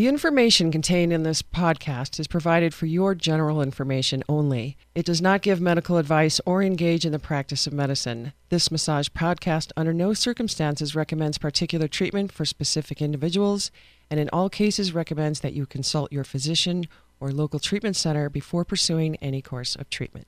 The information contained in this podcast is provided for your general information only. It does not give medical advice or engage in the practice of medicine. This massage podcast under no circumstances recommends particular treatment for specific individuals and in all cases recommends that you consult your physician or local treatment center before pursuing any course of treatment.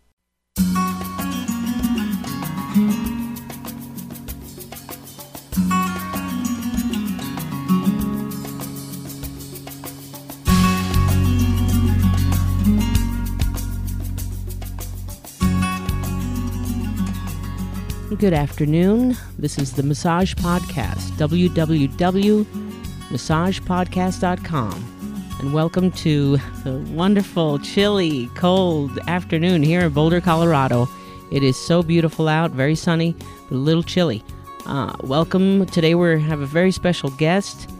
Good afternoon. This is the Massage Podcast, www.massagepodcast.com. And welcome to the wonderful, chilly, cold afternoon here in Boulder, Colorado. It is so beautiful out, very sunny, but a little chilly. Uh, welcome. Today we have a very special guest.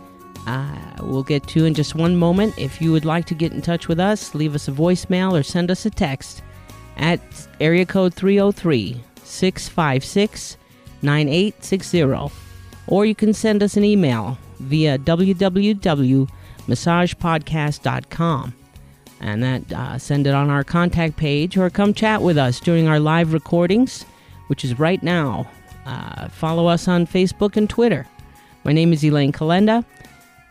Uh, we'll get to in just one moment. If you would like to get in touch with us, leave us a voicemail or send us a text at area code 303 656 9860. Or you can send us an email via www.massagepodcast.com. And that uh, send it on our contact page or come chat with us during our live recordings, which is right now. Uh, follow us on Facebook and Twitter. My name is Elaine Calenda,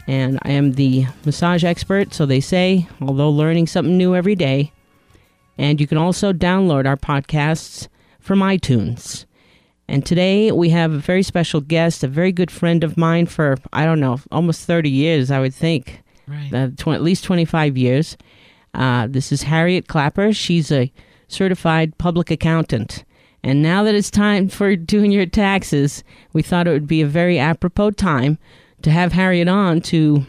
and I am the massage expert, so they say, although learning something new every day. And you can also download our podcasts from iTunes. And today we have a very special guest, a very good friend of mine for, I don't know, almost 30 years, I would think. Right. Uh, tw- at least 25 years. Uh, this is Harriet Clapper. She's a certified public accountant. And now that it's time for doing your taxes, we thought it would be a very apropos time to have Harriet on to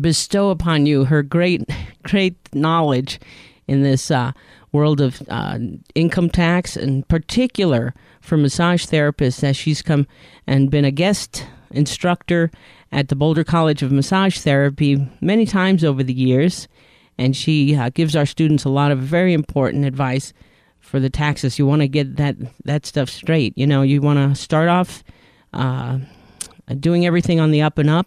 bestow upon you her great, great knowledge in this uh, world of uh, income tax, in particular for massage therapists, as she's come and been a guest instructor at the Boulder College of Massage Therapy many times over the years. And she uh, gives our students a lot of very important advice for the taxes. You want to get that, that stuff straight. You know, you want to start off uh, doing everything on the up and up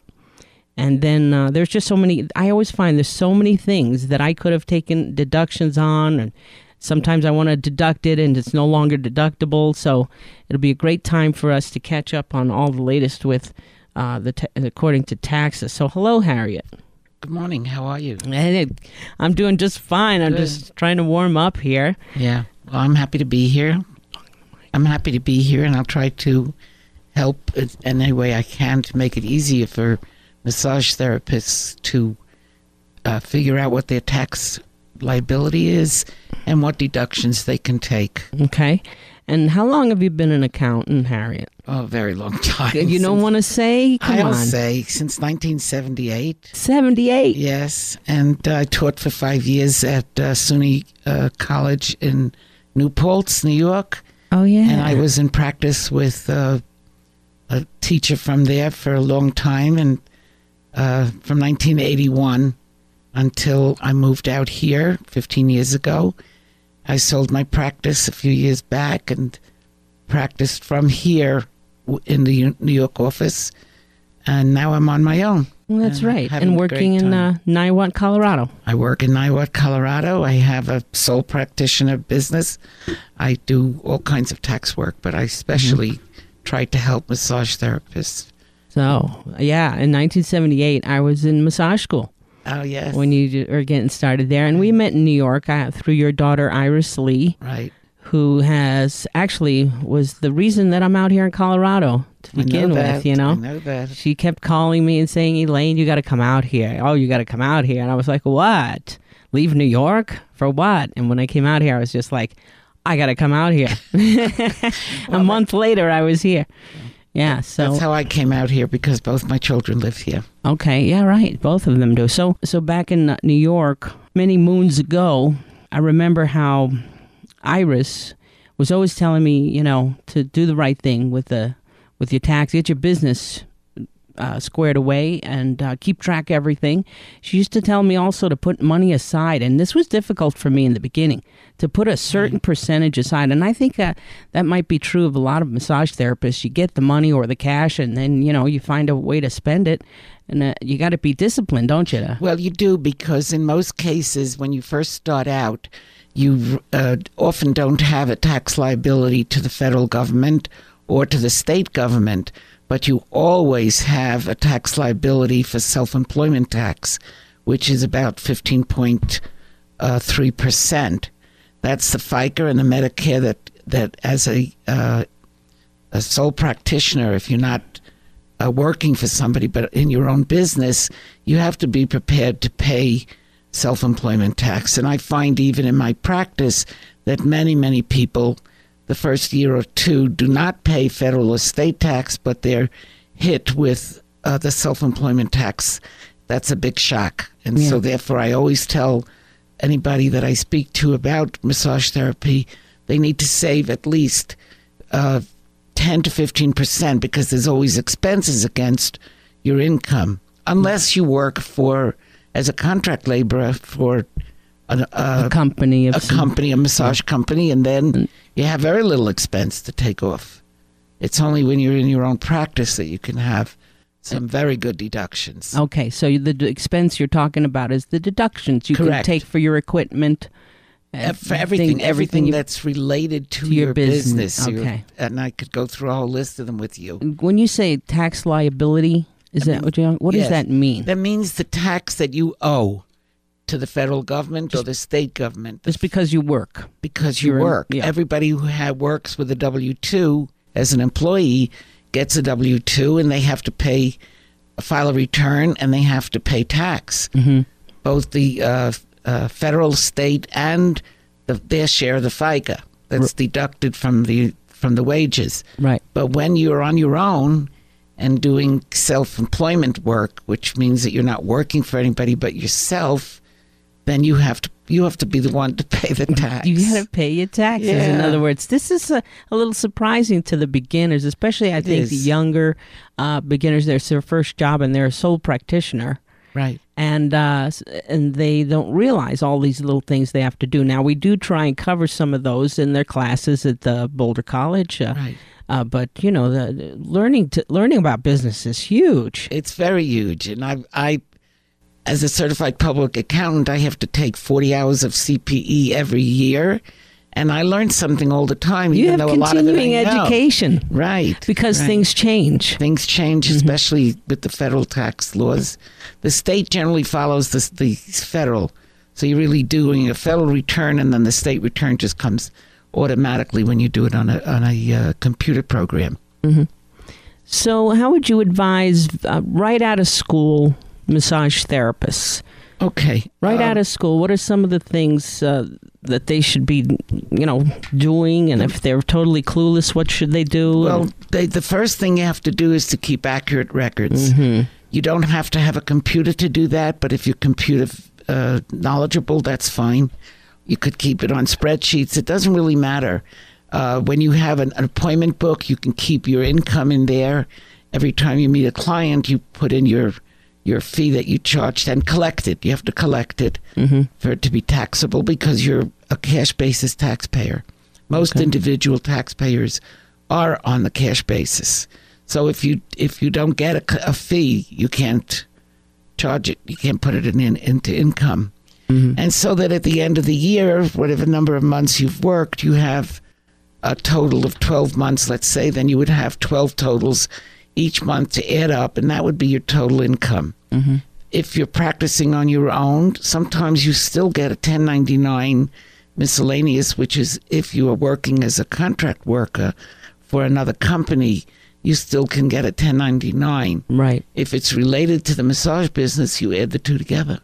and then uh, there's just so many. I always find there's so many things that I could have taken deductions on, and sometimes I want to deduct it, and it's no longer deductible. So it'll be a great time for us to catch up on all the latest with uh, the ta- according to taxes. So hello, Harriet. Good morning. How are you? Hey, I'm doing just fine. I'm just trying to warm up here. Yeah. Well, I'm happy to be here. I'm happy to be here, and I'll try to help in any way I can to make it easier for massage therapists to uh, figure out what their tax liability is and what deductions they can take. Okay. And how long have you been an accountant, Harriet? Oh, a very long time. You don't want to say? Come I'll on. say since 1978. 78. Yes, and uh, I taught for five years at uh, SUNY uh, College in New Paltz, New York, Oh, yeah. and I was in practice with uh, a teacher from there for a long time, and uh, from 1981 until I moved out here 15 years ago. I sold my practice a few years back and practiced from here in the New York office, and now I'm on my own. Well, that's and right. And working in uh. Niwot, Colorado. I work in Niwot, Colorado. I have a sole practitioner business. I do all kinds of tax work, but I especially Mm-hmm. try to help massage therapists. So, yeah, in 1978, I was in massage school Oh, yes. when you were getting started there. And we met in New York uh, through your daughter, Iris Lee, right. who has actually was the reason that I'm out here in Colorado to begin that. with, you I know. know that. She kept calling me and saying, Elaine, you got to come out here. Oh, you got to come out here. And I was like, what? Leave New York? For what? And when I came out here, I was just like, I got to come out here. a month later, I was here. Yeah, so That's how I came out here because both my children live here. Okay, yeah, right. Both of them do. So, so back in uh, New York, many moons ago, I remember how Iris was always telling me, you know, to do the right thing with the with your tax, get your business uh, squared away and uh, keep track of everything. She used to tell me also to put money aside, and this was difficult for me in the beginning to put a certain percentage aside. And I think that that might be true of a lot of massage therapists. You get the money or the cash, and then you know you find a way to spend it. And uh, you got to be disciplined, don't you? Well, you do because in most cases, when you first start out, you uh, often don't have a tax liability to the federal government or to the state government, but you always have a tax liability for self employment tax, which is about 15.3%. That's the FICA and the Medicare that, that as a, uh, a sole practitioner, if you're not uh, working for somebody, but in your own business, you have to be prepared to pay self employment tax. And I find even in my practice that many, many people, the first year or two, do not pay federal or state tax, but they're hit with uh, the self employment tax. That's a big shock. And Yeah. so, therefore, I always tell anybody that I speak to about massage therapy, they need to save at least uh, 10 to 15 percent because there's always expenses against your income unless you work for as a contract laborer for a, a a, company a some- company a massage company and then you have very little expense to take off it's only when you're in your own practice that you can have some very good deductions Okay, so the d- expense you're talking about is the deductions you Correct. can take for your equipment. Uh, for everything, everything that's related to, to your your, business. business. Your- Okay. and I could go through a whole list of them with you. When you say tax liability, is that what you? What does that mean? That means the tax that you owe to the federal government or the state government It's because you work. because you you're in- work. yeah. Everybody who ha- works with a W two as an employee gets a W two, and they have to pay, file a return, and they have to pay tax. hmm Both the uh, uh, federal, state, and the, their share of the FICA that's deducted from the from the wages. Right. But when you're on your own and doing self employment work, which means that you're not working for anybody but yourself, then you have to you have to be the one to pay the tax. You got to pay your taxes. In other words, this is a, a little surprising to the beginners, especially I It think the younger uh, beginners. There's their first job and they're a sole practitioner. right. and uh, and they don't realize all these little things they have to do. Now we do try and cover some of those in their classes at the Boulder College, uh, Right. uh, but you know, the, the learning to learning about business is huge. It's very huge, and I I as a certified public accountant, I have to take 40 hours of CPE every year, and I learn something all the time. You even though a lot of it continuing I know. education right? because right. things change. things change, especially with the federal tax laws. The state generally follows the, the federal. So you're really doing a federal return, and then the state return just comes automatically when you do it on a on a uh, computer program. So, how would you advise uh, right out of school massage therapists? Okay, Right um, out of school, what are some of the things uh, that they should be, you know, doing? And if they're totally clueless, what should they do? Well, they, the first thing you have to do is to keep accurate records. Mhm. You don't have to have a computer to do that, but if you're computer uh, knowledgeable, that's fine. You could keep it on spreadsheets. It doesn't really matter. Uh, when you have an, an appointment book, you can keep your income in there. Every time you meet a client, you put in your your fee that you charged and collect it. You have to collect it Mhm. for it to be taxable because you're a cash basis taxpayer. Most Okay. individual taxpayers are on the cash basis. So if you if you don't get a fee, you can't charge it. You can't put it in, in into income. Mhm. And so that at the end of the year, whatever number of months you've worked, you have a total of 12 months, let's say, then you would have 12 totals each month to add up, and that would be your total income. Mhm. If you're practicing on your own, sometimes you still get a 1099 miscellaneous, which is if you are working as a contract worker for another company, you still can get a 1099. Right. If it's related to the massage business, you add the two together.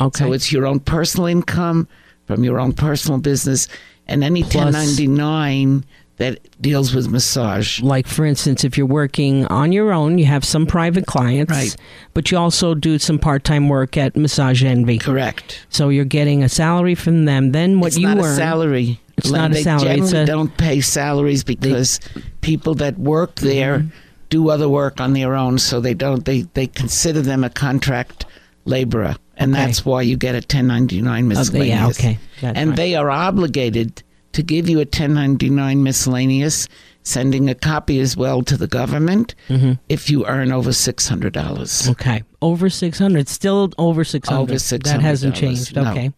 Okay. So it's your own personal income from your own personal business and any Plus- 1099 that deals with massage. like for instance, if you're working on your own, you have some private clients, Right. but you also do some part-time work at Massage Envy. Correct. So you're getting a salary from them. Then what it's you not earn, a salary. It's not a they salary, generally a- don't pay salaries because people that work there Mm-hmm. do other work on their own, so they don't they they consider them a contract laborer, and Okay. that's why you get a 1099 Oh, miscellaneous. yeah, okay. That's and right. they are obligated to give you a 1099 miscellaneous, sending a copy as well to the government Mhm. if you earn over $600. Okay, over six hundred, still over six hundred. Over That hasn't changed. no. Okay,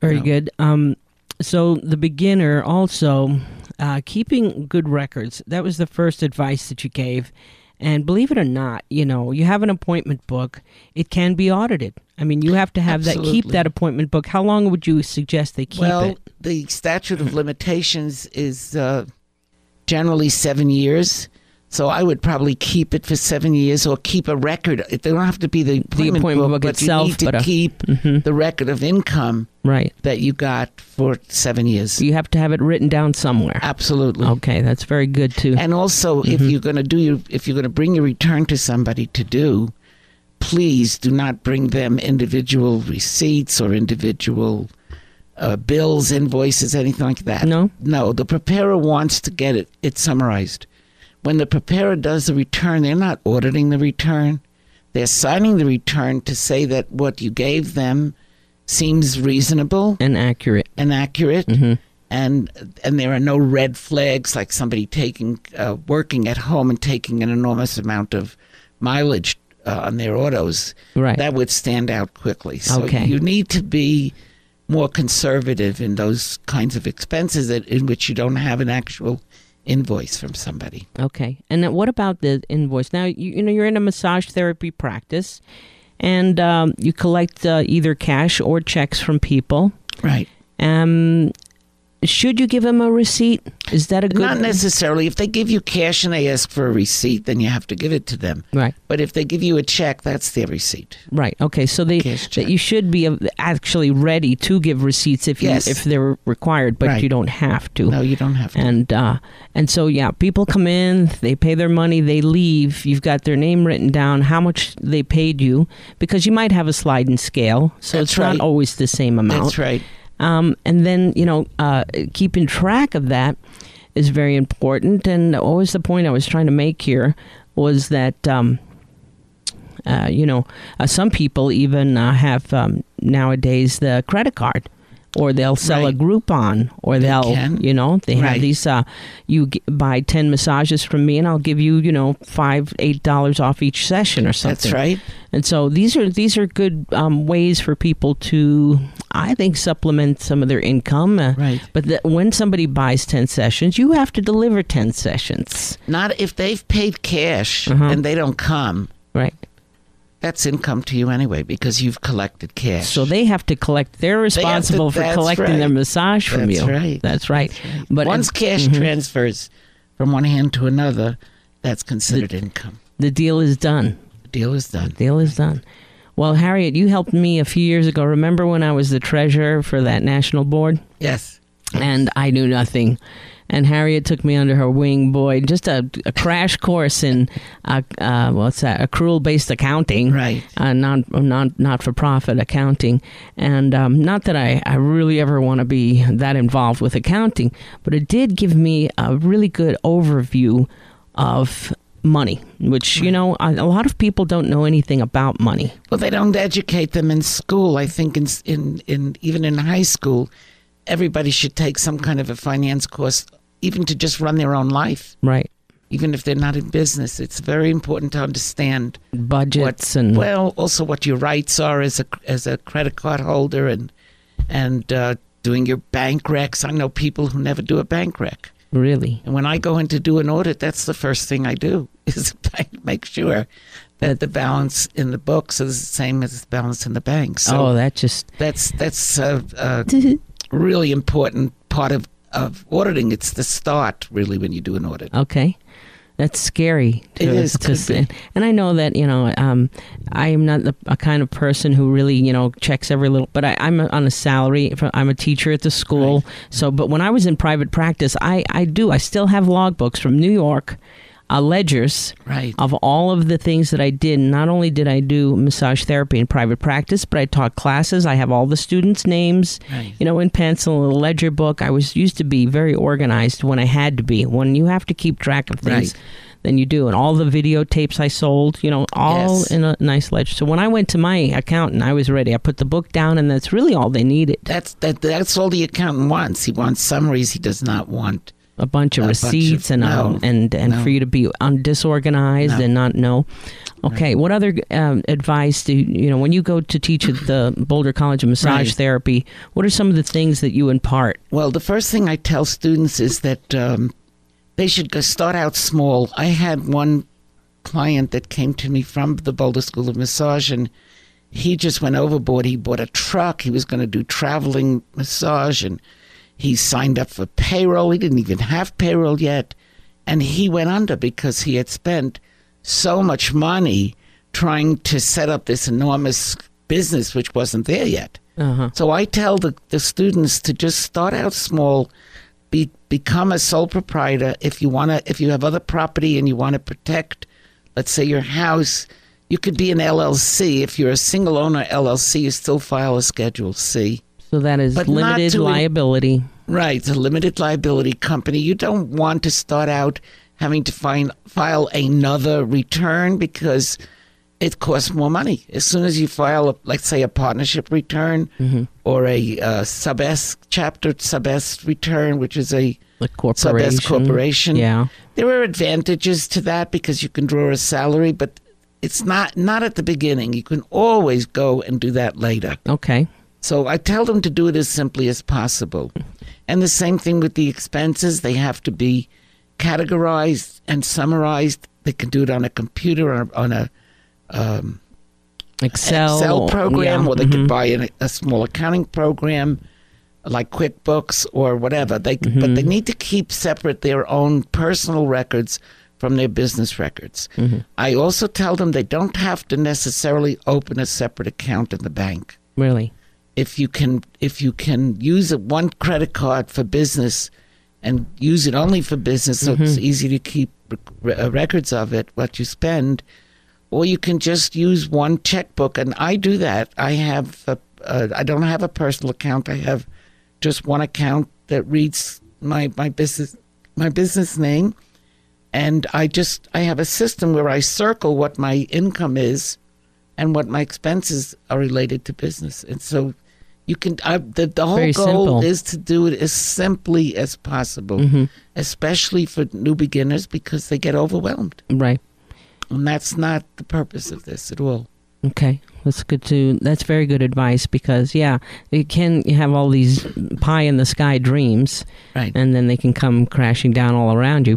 very No. good. Um, so the beginner also uh, keeping good records. That was the first advice that you gave. And believe it or not, you know, you have an appointment book. It can be audited. I mean, you have to have that. Keep that appointment book. How long would you suggest they keep well, it? Well, the statute of limitations is uh, generally seven years. So I would probably keep it for seven years, or keep a record. It don't have to be the appointment, appointment book but itself, you need to but a- keep Mhm. the record of income Right. that you got for seven years. You have to have it written down somewhere. Absolutely. Okay, that's very good too. And also, if Mm-hmm. you're going to do your, if you're going to bring your return to somebody to do, please do not bring them individual receipts or individual uh, bills, invoices, anything like that. No? no. The preparer wants to get it it summarized. When the preparer does the return, they're not auditing the return. They're signing the return to say that what you gave them seems reasonable and accurate. and accurate hmm and and there are no red flags like somebody taking uh, working at home and taking an enormous amount of mileage uh, on their autos Right. that would stand out quickly so Okay. you need to be more conservative in those kinds of expenses that, in which you don't have an actual invoice from somebody Okay. And then what about the invoice? Now, you, you know, you're in a massage therapy practice and um, you collect uh, either cash or checks from people. right Um, should you give them a receipt? Is that a good not necessarily if they give you cash and they ask for a receipt then you have to give it to them Right. but if they give you a check that's their receipt Right. Okay. So they that you should be uh, actually ready to give receipts if you Yes. if they're required, but Right. you don't have to. no you don't have to And uh, and so yeah, people come in, they pay their money, they leave. You've got their name written down, how much they paid you, because you might have a sliding scale, so That's it's right. not always the same amount. that's right Um, and then you know, uh, keeping track of that is very important. And always the point I was trying to make here was that. Um, uh, you know, uh, some people even uh, have um, nowadays the credit card, or they'll sell a Groupon, or They they'll, can. you know, they have these. Uh, you g- buy ten massages from me, and I'll give you, you know, five, eight dollars off each session or something. that's right And so these are these are good um, ways for people to, I think, supplement some of their income. Uh, right But the, when somebody buys ten sessions, you have to deliver ten sessions, Not if they've paid cash Uh-huh. and they don't come. right? That's income to you anyway because you've collected cash. So they have to collect. They're responsible for that's collecting their massage from That's you. right. That's right. That's right. But once cash Mhm. transfers from one hand to another, that's considered income. the deal is done. The deal is done. The Deal is done. Well, Harriet, you helped me a few years ago. Remember when I was the treasurer for that national board? Yes. and I knew nothing. And Harriet took me under her wing, boy, just a, a crash course in uh, uh, what's that? Accrual based accounting, Right. uh, non non not for profit accounting, and um, not that I, I really ever want to be that involved with accounting, but it did give me a really good overview of money, which you know a, a lot of people don't know anything about money. Well, they don't educate them in school. I think in in in even in high school, everybody should take some kind of a finance course, even to just run their own life. Right. Even if they're not in business, it's very important to understand Budgets what, and well, also what your rights are as a as a credit card holder and and uh, doing your bank recs. I know people who never do a bank rec, really. and when I go in to do an audit, that's the first thing I do is make sure that the balance in the books is the same as the balance in the bank. So oh, that just that's that's a, a really important part of of auditing. It's the start, really, when you do an audit. Okay. That's scary. To, It is, to be. And I know that, you know, um, I am not the a kind of person who really, you know, checks every little, but I, I'm on a salary. I'm a teacher at the school. So, but when I was in private practice, I, I do, I still have logbooks from New York, uh, ledgers Right. of all of the things that I did. Not only did I do massage therapy in private practice, but I taught classes. I have all the students' names Right. you know, in pencil, in a ledger book. I was used to be very organized when I had to be. When you have to keep track of things, Right. than you do. And all the videotapes I sold, you know, all Yes. in a nice ledger. So when I went to my accountant, I was ready. I put the book down, and that's really all they needed. That's that. That's all the accountant wants. He wants summaries. He does not want. A bunch of A bunch of- receipts and um, no, and and no. for you to be un- disorganized No. and not know. Okay, what other um, advice do you know when you go to teach at the Boulder College of Massage Right. Therapy? What are some of the things that you impart? Well, the first thing I tell students is that um, they should go start out small. I had one client that came to me from the Boulder School of Massage, and he just went overboard. He bought a truck. He was going to do traveling massage, and he signed up for payroll. He didn't even have payroll yet, and he went under because he had spent so much money trying to set up this enormous business, which wasn't there yet. Uh-huh. So I tell the, the students to just start out small, be become a sole proprietor. If you wanna, if you have other property and you want to protect, let's say your house, you could be an LLC. If you're a single owner LLC, you still file a Schedule C. So that is But limited liability. Right, it's a limited liability company. You don't want to start out having to find, file another return because it costs more money. As soon as you file, a, let's say, a partnership return or a uh, sub S chapter sub S return, which is a The sub corporation. S corporation, Yeah. there are advantages to that because you can draw a salary, but it's not not at the beginning. You can always go and do that later. Okay. So I tell them to do it as simply as possible. And the same thing with the expenses. They have to be categorized and summarized. They can do it on a computer or on a um, Excel. Excel program, yeah, or they mhm. could buy an, a small accounting program like QuickBooks or whatever. They could, but they Mm-hmm. need to keep separate their own personal records from their business records. Mm-hmm. I also tell them they don't have to necessarily open a separate account in the bank Really. If you can if you can use a one credit card for business and use it only for business so it's easy to keep re- uh, records of it what you spend or you can just use one checkbook and i do that. I have a, uh, i don't have a personal account. I have just one account that reads my my business my business name and i just i have a system where i circle what my income is and what my expenses are related to business. And so you can, I, the, the whole Very goal simple. is to do it as simply as possible, Mm-hmm. especially for new beginners because they get overwhelmed. Right. And that's not the purpose of this at all. Okay, that's good to. That's very good advice because yeah, you can have all these pie in the sky dreams, Right. and then they can come crashing down all around you.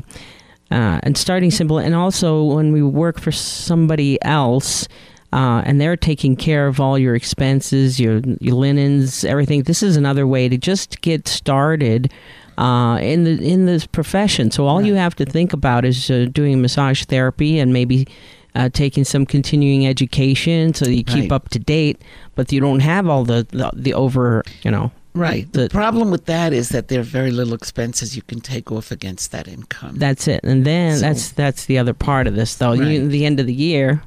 Uh, and starting simple, and also when we work for somebody else, uh, and they're taking care of all your expenses, your your linens, everything. This is another way to just get started. Uh, in the in this profession, so all you have to think about is uh, doing massage therapy and maybe uh, taking some continuing education so you keep Right. up to date, but you don't have all the, the, the over, you know. Right. The The- problem with that is that there are very little expenses you can take off against that income. That's it. And then So- that's that's the other part of this, though. You, Right. the end of the year.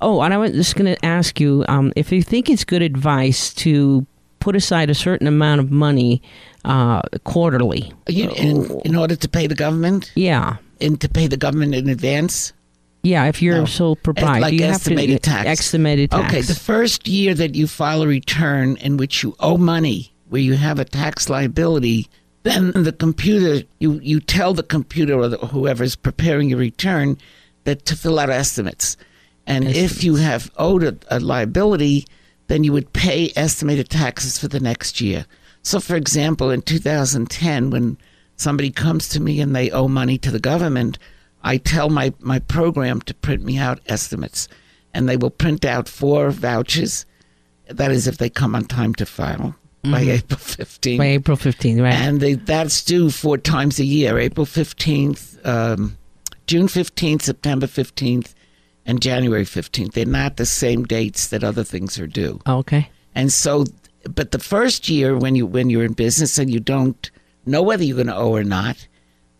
Oh, and I was just going to ask you um, if you think it's good advice to put aside a certain amount of money uh, quarterly. You- in, in order to pay the government, Yeah. and to pay the government in advance. Yeah, if you're No. a sole proprietor, like you have to tax. estimated tax. Okay, the first year that you file a return in which you owe money, where you have a tax liability, then the computer, you, you tell the computer or the, whoever's preparing your return that to fill out estimates. And if you have owed a, a liability, then you would pay estimated taxes for the next year. So, for example, in 2010, when somebody comes to me and they owe money to the government, I tell my, my program to print me out estimates. And they will print out four vouchers. That is, if they come on time to file by April 15th. by April 15th, right? And they, that's due four times a year April 15th, um, June 15th, September 15th, and January 15th. They're not the same dates that other things are due. Oh, okay. And so, but the first year when you when you're in business and you don't know whether you're going to owe or not,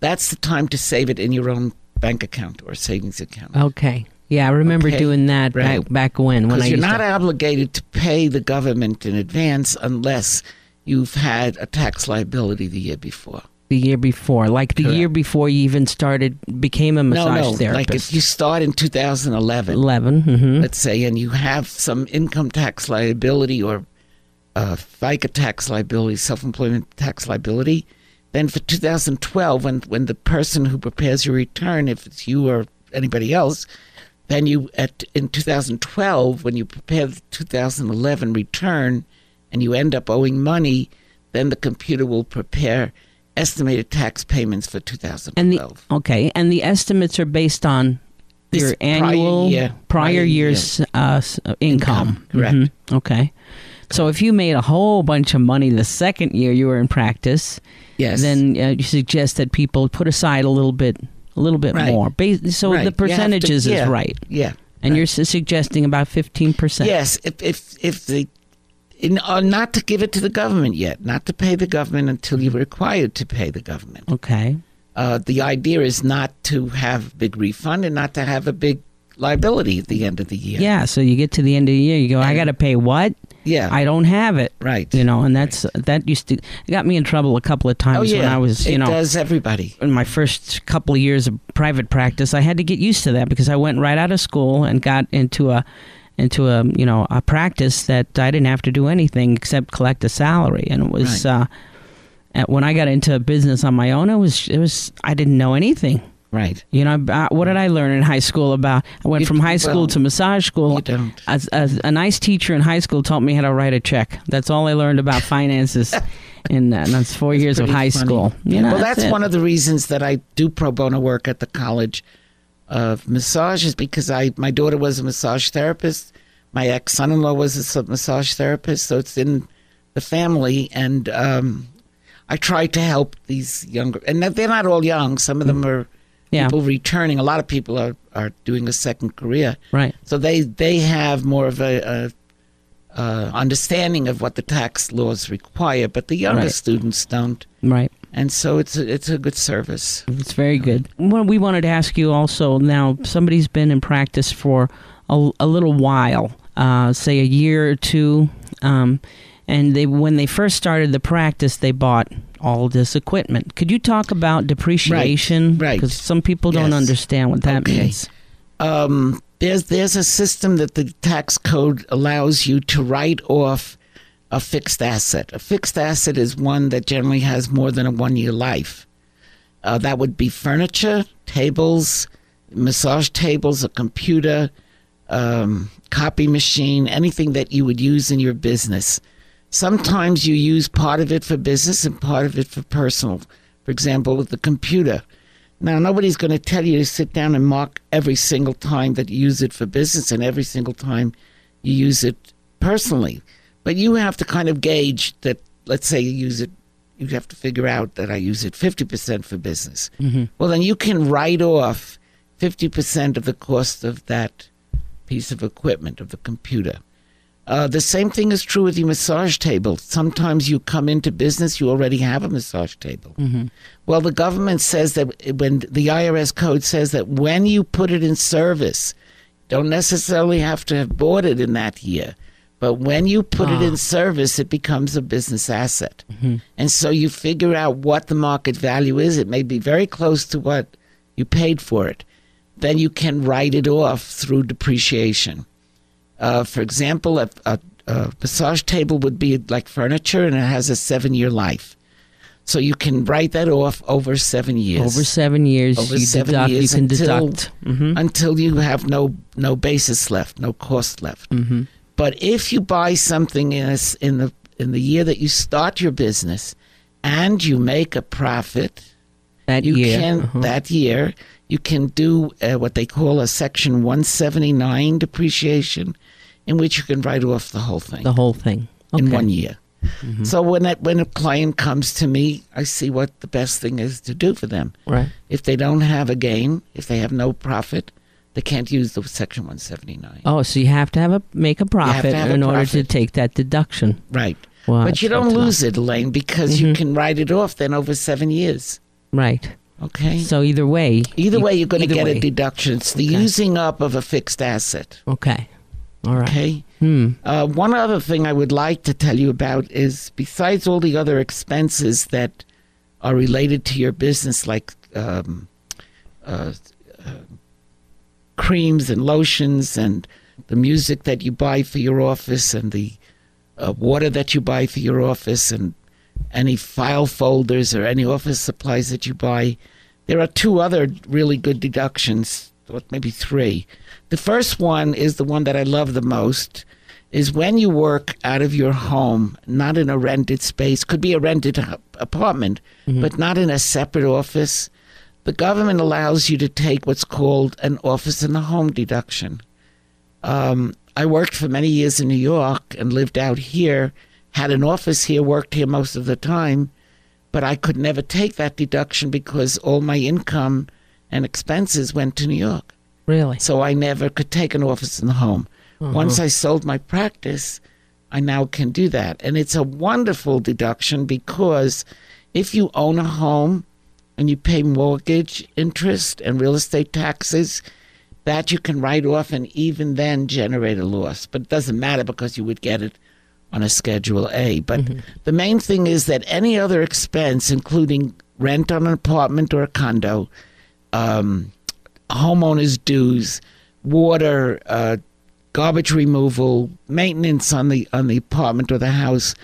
that's the time to save it in your own bank account or savings account. Okay. Yeah, I remember Okay, doing that right. back, back when. when Because you're not to, obligated to pay the government in advance unless you've had a tax liability the year before. The year before, like the Correct. year before you even started, became a massage no, no. therapist. Like if you start in 2011, 11. hmm let's say, and you have some income tax liability or uh, FICA tax liability, self-employment tax liability, then for 2012, when when the person who prepares your return, if it's you or anybody else, then you at in 2012 when you prepare the 2011 return, and you end up owing money, then the computer will prepare estimated tax payments for 2012. And the okay, and the estimates are based on This your prior annual year- prior, prior year's uh, s- uh, income. Income, correct. Mhm. Okay. So if you made a whole bunch of money the second year you were in practice, yes, then uh, you suggest that people put aside a little bit, a little bit Right. more. Ba- so Right. The have to- percentages yeah. is right, yeah. and right. you're su- suggesting about fifteen percent. Yes, if if if the in, uh, not to give it to the government yet, not to pay the government until you're required to pay the government. Okay. Uh, the idea is not to have a big refund and not to have a big liability at the end of the year. Yeah. So you get to the end of the year, you go, I got to pay what? yeah, I don't have it. right. You know, and that's that used to got me in trouble a couple of times oh yeah, when I was, you it know, does everybody. in my first couple of years of private practice, I had to get used to that because I went right out of school and got into a into a you know a practice that I didn't have to do anything except collect a salary, and it was uh, and when I got into a business on my own, it was it was I didn't know anything. Right. You know, uh, what did I learn in high school about? I went You- from high school well, to massage school. You don't. As, as a nice teacher in high school taught me how to write a check. That's all I learned about finances, in uh, that's four years of high funny. school. You know, well, that's it. one of the reasons that I do pro bono work at the College of Massage is because I my daughter was a massage therapist, my ex son in law was a massage therapist, so it's in the family, and um, I try to help these younger, and they're not all young. Some of them are Yeah. people returning. A lot of people are are doing a second career, right. so they they have more of a. a uh, understanding of what the tax laws require, but the younger Right. students don't Right. And so it's a, it's a good service. It's very good. Well, we wanted to ask you also now, somebody's been in practice for a, a little while, uh, say a year or two, um, and they when they first started the practice, they bought all this equipment. Could you talk about depreciation? right. Because some people don't understand what that Okay. means. Um, there's there's a system that the tax code allows you to write off a fixed asset. A fixed asset is one that generally has more than a one year life. Uh, that would be furniture, tables, massage tables, a computer, um, copy machine, anything that you would use in your business. Sometimes you use part of it for business and part of it for personal. For example, with the computer. Now, nobody's going to tell you to sit down and mark every single time that you use it for business and every single time you use it personally. But you have to kind of gauge that, let's say you use it, you have to figure out that I use it 50% for business. Well, then you can write off 50% of the cost of that piece of equipment, of the computer. Uh, the same thing is true with your massage table. Sometimes you come into business, you already have a massage table. Well, the government says that when the IRS code says that when you put it in service, don't necessarily have to have bought it in that year, but when you put it in service, it becomes a business asset. And so you figure out what the market value is. It may be very close to what you paid for it. Then you can write it off through depreciation. Uh, for example, a, a, a massage table would be like furniture and it has a seven year life. So you can write that off over seven years. Over seven years, Over you seven deduct. years you can until- deduct. hmm until you have no no basis left, no cost left. hmm But if you buy something in a in the in the year that you start your business, and you make a profit, That you year, can uh-huh. that year you can do uh, what they call a Section 179 depreciation, in which you can write off the whole thing the whole thing in one year. So when that, when a client comes to me, I see what the best thing is to do for them. Right. If they don't have a gain, if they have no profit, they can't use the Section 179. Oh, so you have to have a make a profit have a in order to take that deduction. Right. But you don't lose it, Elaine, because you Mhm. can write it off then over seven years. Right. Okay. So either way. Either you- way, you're going to get way. a deduction. It's the Okay. using up of a fixed asset. Okay. All right. Okay. Hmm. Uh, one other thing I would like to tell you about is besides all the other expenses that are related to your business, like um, uh, creams and lotions, and the music that you buy for your office, and the uh, water that you buy for your office, and any file folders or any office supplies that you buy. There are two other really good deductions, or maybe three. The first one is the one that I love the most is when you work out of your home, not in a rented space, could be a rented apartment, but not in a separate office. The government allows you to take what's called an office in the home deduction. Um, I worked for many years in New York and lived out here, had an office here, worked here most of the time, but I could never take that deduction because all my income and expenses went to New York. Really? So I never could take an office in the home. Once I sold my practice, I now can do that. And it's a wonderful deduction because if you own a home and you pay mortgage interest and real estate taxes, that you can write off and even then generate a loss. But it doesn't matter because you would get it on a Schedule A. But the main thing is that any other expense, including rent on an apartment or a condo, um, homeowners' dues, water, uh, garbage removal, maintenance on the on the apartment or the house,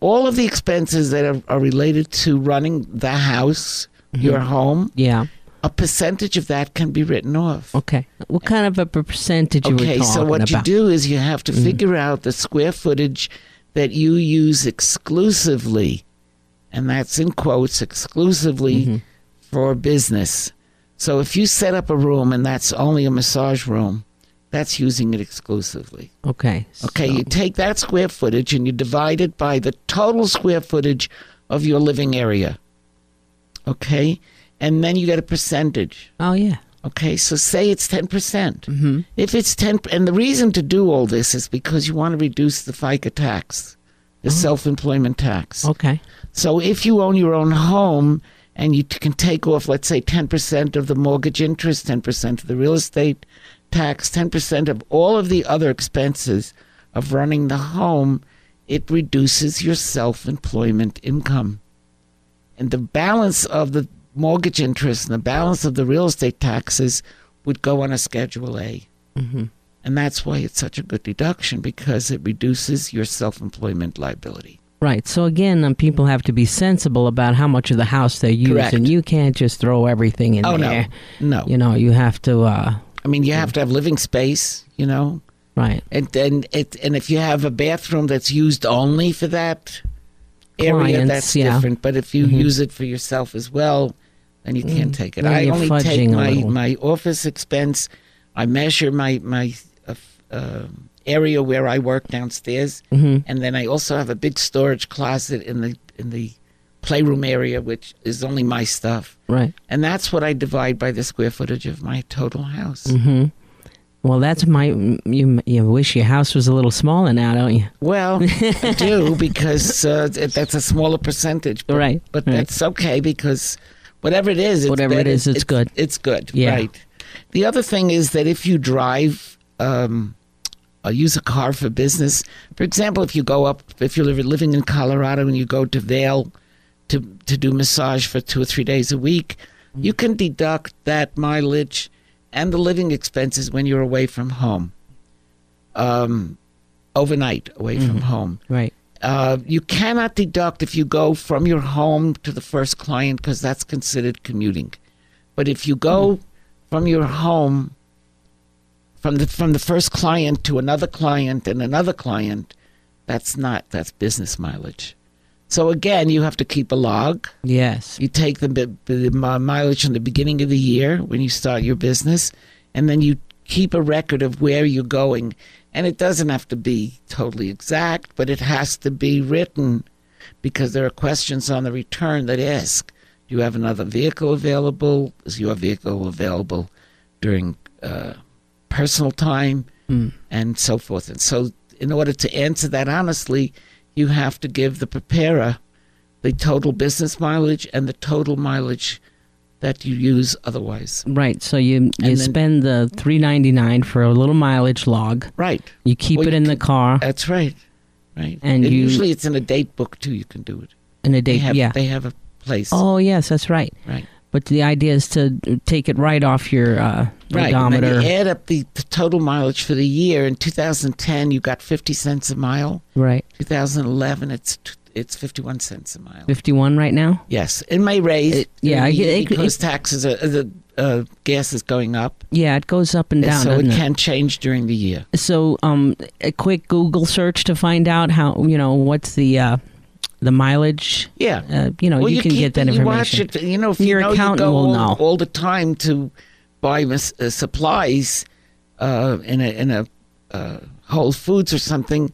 all of the expenses that are, are related to running the house, your mm-hmm. home, Yeah. a percentage of that can be written off. Okay. What kind of a percentage Okay, so what you do is you have to mm. figure out the square footage that you use exclusively, and that's in quotes, exclusively mm-hmm. for business. So if you set up a room and that's only a massage room, that's using it exclusively. Okay. Okay, so- you take that square footage and you divide it by the total square footage of your living area. Okay? And then you get a percentage. oh yeah. Okay, so say it's 10%. percent mm-hmm. If it's 10 and the reason to do all this is because you want to reduce the FICA tax, the self-employment tax. Okay. So if you own your own home and you t- can take off, let's say, 10% of the mortgage interest, 10% of the real estate tax, 10% of all of the other expenses of running the home, it reduces your self employment income. And the balance of the mortgage interest and the balance of the real estate taxes would go on a Schedule A. And that's why it's such a good deduction because it reduces your self employment liability. Right. So again, um, people have to be sensible about how much of the house they use, using. Correct. You can't just throw everything in Oh, no. there. No. You know, you have to. uh I mean, you have to have living space, you know, Right. and then it and if you have a bathroom that's used only for that area, Clients, that's yeah. different. But if you Mhm. use it for yourself as well, then you can't take it. then I only take my my office expense. I measure my my uh, uh, area where I work downstairs, hmm and then I also have a big storage closet in the in the playroom area, which is only my stuff. Right. And that's what I divide by the square footage of my total house. hmm Well, that's my. You you wish your house was a little smaller now, don't you? Well, I do because uh, that's a smaller percentage. But, Right, But right. that's okay because whatever it is, it's Whatever it is, it's good. It's good. Yeah. Right. The other thing is that if you drive, um, or use a car for business, for example, if you go up, if you're living in Colorado and you go to Vail to to do massage for two or three days a week, you can deduct that mileage and the living expenses when you're away from home. Um, overnight away from home. Right. Uh, you cannot deduct if you go from your home to the first client because that's considered commuting. But if you go from your home from the from the first client to another client and another client, that's not that's business mileage. So again, you have to keep a log. Yes. You take the, the mileage from the beginning of the year when you start your business, and then you keep a record of where you're going. And it doesn't have to be totally exact, but it has to be written because there are questions on the return that ask Do you have another vehicle available? Is your vehicle available during uh, personal time? Mm. and so forth. And so, in order to answer that honestly, you have to give the preparer the total business mileage and the total mileage that you use otherwise. Right. So you you then- spend the three ninety nine for a little mileage log. Right. You keep Well, it you in the car That's right. Right. And It- you- usually it's in a date book too. You can do it. in a They have Yeah. they have a place. Oh, yes, that's right. Right. But the idea is to take it right off your uh, Right. And odometer. you add up the, the total mileage for the year. In 2010, you got 50 cents a mile. right. 2011, it's t- it's 51 cents a mile. 51 right now? Yes, it may raise. It- yeah, uh, it- it- because taxes are the uh, gas is going up, Yeah, it goes up and down. so it? can change during the year. So, um, a quick Google search to find out how you know what's the uh, the mileage. Yeah. Uh, you know, well, you, can keep get that it, you information. it. You know, if Your you know, you accountant go will all, know. all the time to buy mis- uh, supplies uh, in a in a uh, Whole Foods or something.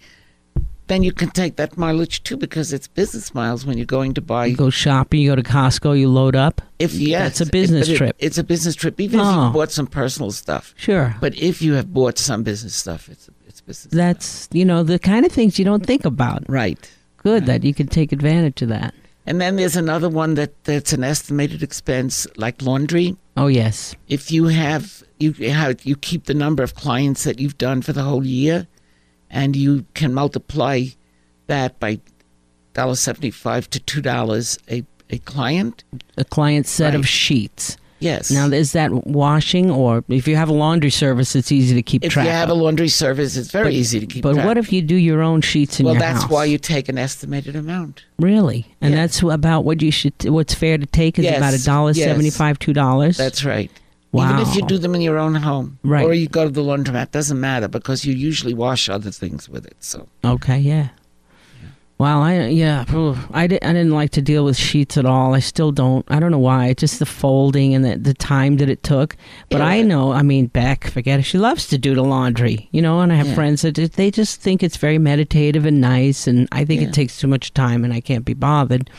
Then you can take that mileage too because it's business miles when you're going to buy. You go shopping, you go to Costco, you load up. If yes, That's a business it- trip. it's a business trip, even if Oh. you bought some personal stuff. Sure. But if you have bought some business stuff, it's it's business. That's you know the kind of things you don't think about. right. Good that you can take advantage of that. And then there's another one that that's an estimated expense, like laundry. Oh yes, if you have you how you keep the number of clients that you've done for the whole year and you can multiply that by $1.75 to $2 a, a client a client set of sheets. Yes Now is that washing or if you have a laundry service, it's easy to keep if track. If you have a laundry service it's very But- easy to keep track. But track. what if you do your own sheets in well your that's why you take an estimated amount really, and Yeah. that's about what you should. What's fair to take is Yes, about a dollar yes. seventy-five, two dollars. that's right wow. even if you do them in your own home Right. or you go to the laundromat doesn't matter because you usually wash other things with it so Okay, yeah. Wow, I yeah, I, di- I didn't like to deal with sheets at all. I still don't. I don't know why. Just the folding and the, the time that it took. But Yeah. I know. I mean, Beck, forget it. She loves to do the laundry, you know. And I have Yeah. friends that they just think it's very meditative and nice. And I think Yeah. it takes too much time, and I can't be bothered.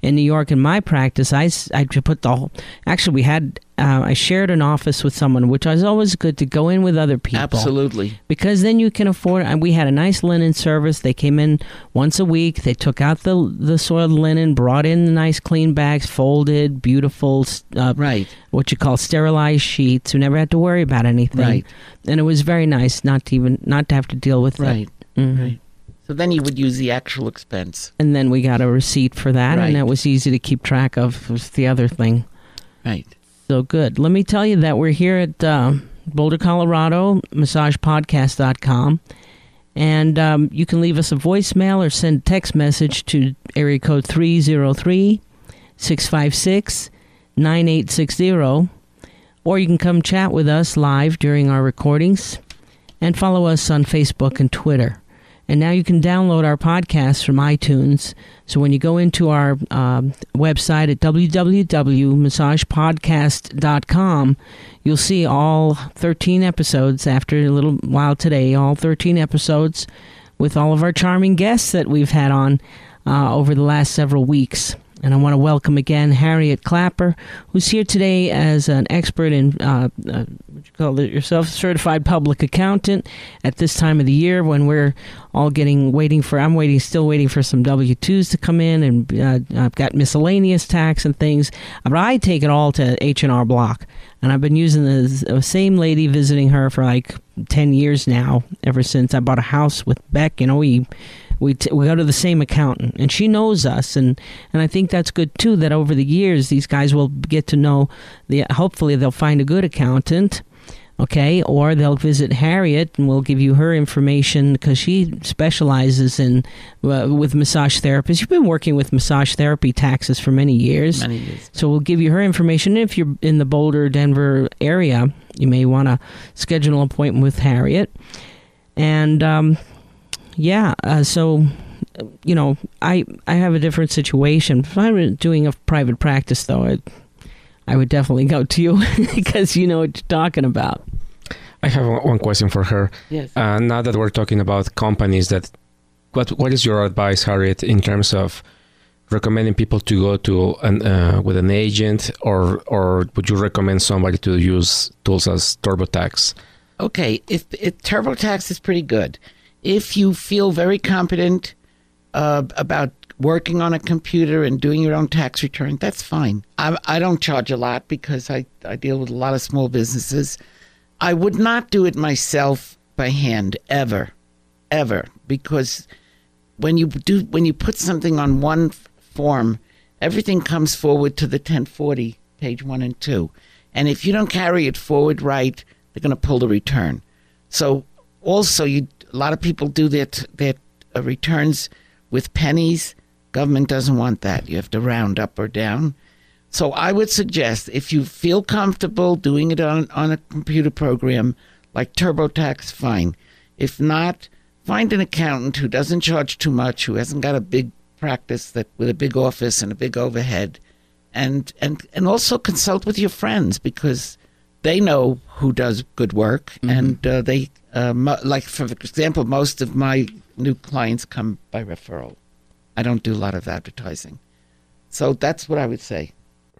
In New York, in my practice, I I put the whole. Actually, we had. Uh, I shared an office with someone, which was always good to go in with other people. Absolutely. Because then you can afford and we had a nice linen service. They came in once a week. They took out the the soiled linen brought in the nice clean bags folded beautiful uh, right. what you call sterilized sheets. You never had to worry about anything. Right. and it was very nice not to even not to have to deal with right. It Mhm. right. So then you would use the actual expense. And then we got a receipt for that Right. and that was easy to keep track of was the other thing. Right So good. Let me tell you that we're here at uh, Boulder, Colorado, massagepodcast.com. And um, you can leave us a voicemail or send text message to area code 303 656 9860. Or you can come chat with us live during our recordings and follow us on Facebook and Twitter. And now you can download our podcast from iTunes. So when you go into our um, website at www.massagepodcast.com, you'll see all 13 episodes after a little while today, all 13 episodes with all of our charming guests that we've had on uh, over the last several weeks. And I want to welcome again Harriet Clapper, who's here today as an expert in uh, uh, what you call it yourself, certified public accountant. At this time of the year, when we're all getting waiting for, I'm waiting, still waiting for some W twos to come in, and uh, I've got miscellaneous tax and things. But I take it all to H and R Block, and I've been using the same lady visiting her for like ten years now. Ever since I bought a house with Beck, you know, we we t- we go to the same accountant and she knows us and and I think that's good too that over the years these guys will get to know the hopefully they'll find a good accountant okay or they'll visit Harriet and we'll give you her information because she specializes in uh, with massage therapists you've been working with massage therapy taxes for many years many years so we'll give you her information. If you're in the Boulder, Denver area, you may want to schedule an appointment with Harriet. And um, yeah, uh, so uh, you know, I I have a different situation. If I were doing a private practice, though, I I would definitely go to you because you know what you're talking about. I have one one question for her. yes Uh, now that we're talking about companies, that what what is your advice, Harriet, in terms of recommending people to go to an uh, with an agent, or or would you recommend somebody to use tools as TurboTax? Okay, if, if TurboTax is pretty good, if you feel very competent uh, about working on a computer and doing your own tax return, that's fine. I, I don't charge a lot because I, I deal with a lot of small businesses. I would not do it myself by hand ever, ever, because when you do when you put something on one form everything comes forward to the 1040, page one and two. And if you don't carry it forward right, they're going to pull the return. So also, you a lot of people do their t- their uh, returns with pennies. Government doesn't want that. You have to round up or down. So I would suggest if you feel comfortable doing it on, on a computer program like TurboTax, fine. If not, find an accountant who doesn't charge too much, who hasn't got a big practice that with a big office and a big overhead, and and and also consult with your friends because they know who does good work, and uh, they uh, mo- like for example, most of my new clients come by referral. I don't do a lot of advertising, so that's what I would say.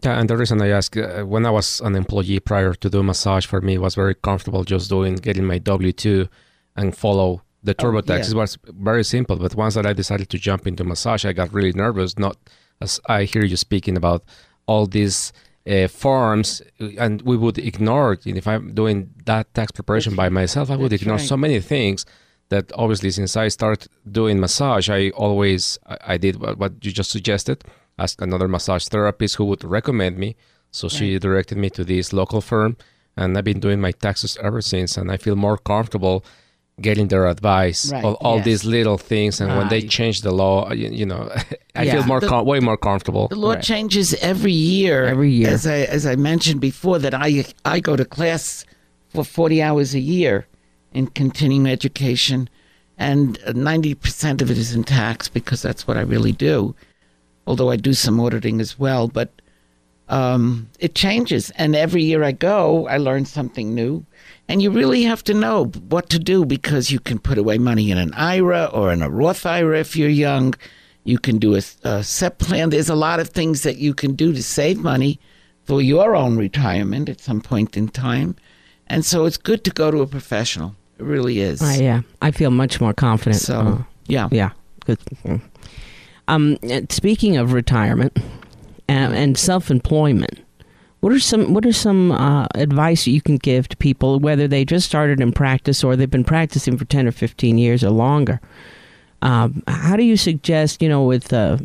Yeah, and the reason I ask, uh, when I was an employee prior to do massage, for me it was very comfortable just doing getting my W two and follow the TurboTax. yeah. It was very simple. But once that I decided to jump into massage, I got really nervous. Not as I hear you speaking about all these uh, forms, and we would ignore. it. If I'm doing that tax preparation by myself, I would ignore right. so many things. That obviously, since I started doing massage, I always I, I did what, what you just suggested. Ask another massage therapist who would recommend me. So she directed me to this local firm, and I've been doing my taxes ever since. And I feel more comfortable getting their advice Right, on all yes. these little things. And when they change the law, you, you know, I Yeah. feel more The- com- way more comfortable. The law Right. changes every year. Every year. as I as I mentioned before, that I I go to class for forty hours a year in continuing education, and ninety percent of it is in tax because that's what I really do. Although I do some auditing as well, but um, it changes, and every year I go, I learn something new. And you really have to know what to do because you can put away money in an IRA or in a Roth IRA if you're young. You can do a, a SEP plan. There's a lot of things that you can do to save money for your own retirement at some point in time. And so it's good to go to a professional. It really is. I, yeah, I feel much more confident. So, uh, yeah. yeah. Good. Um, uh, speaking of retirement and, and self-employment, what are some what are some uh, advice you can give to people whether they just started in practice or they've been practicing for ten or fifteen years or longer? Um, how do you suggest? You know, with uh,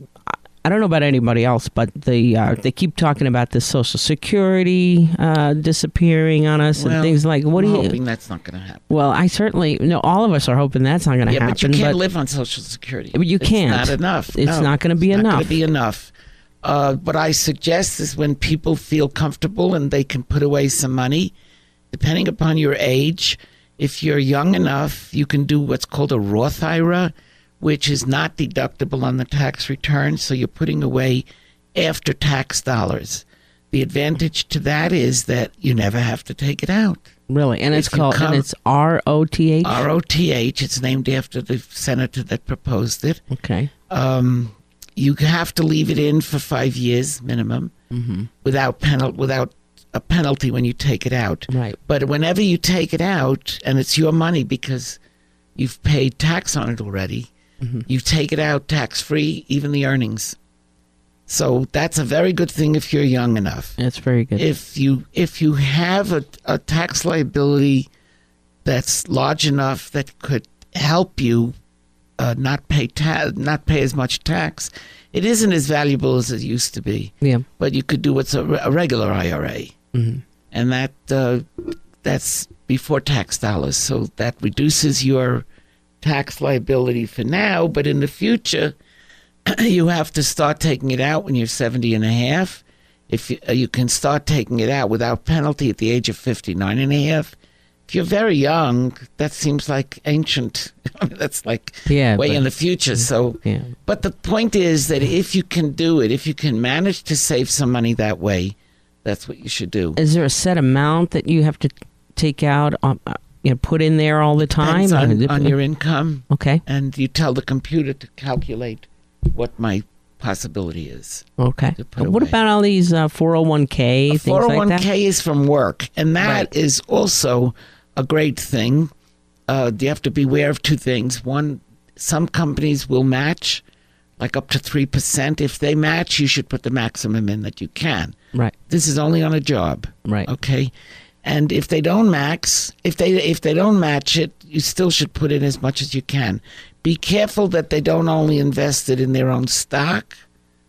I don't know about anybody else, but the uh, they keep talking about the Social Security uh, disappearing on us and things like. What I'm do you? hoping that's not going to happen. Well, I certainly no. All of us are hoping that's not going to Yeah, happen. but you can't live on Social Security. But you It's can't. not enough. It's No, not gonna be it's Not enough. going to be enough. Uh, what I suggest is when people feel comfortable and they can put away some money, depending upon your age. If you're young enough, you can do what's called a Roth IRA, which is not deductible on the tax return. So you're putting away after tax dollars. The advantage to that is that you never have to take it out. Really, and it's called come- and it's R O T H. R O T H. It's named after the senator that proposed it. Okay. um, you have to leave it in for five years minimum Mm-hmm. without penal- without a penalty when you take it out. Right. But whenever you take it out, and it's your money because you've paid tax on it already, Mm-hmm. you take it out tax free, even the earnings. So that's a very good thing if you're young enough That's very good. if you if you have a, a tax liability that's large enough that could help you uh, not pay ta- not pay as much tax, it isn't as valuable as it used to be. yeah. But you could do what's a, re- a regular IRA, Mhm. and that uh, that's before tax dollars, so that reduces your tax liability for now. But in the future, you have to start taking it out when you're 70 and a half. If you, uh, you can start taking it out without penalty at the age of 59 and a half. If you're very young, that seems like ancient. I mean, that's like Yeah. way but- in the future. So, yeah. but the point is that if you can do it, if you can manage to save some money that way, that's what you should do. Is there a set amount that you have to take out? On, uh, you know, put in there all the time. Depends on, on your income, okay. and you tell the computer to calculate what my possibility is. Okay. to put And what away. about all these uh, 401k A things like that? 401k is from work, and that is Right. also a great thing. Uh, you have to beware of two things. One, some companies will match, like up to three percent. If they match, you should put the maximum in that you can. Right. This is only on a job, Right. okay? And if they don't max, if they if they don't match it, you still should put in as much as you can. Be careful that they don't only invest it in their own stock,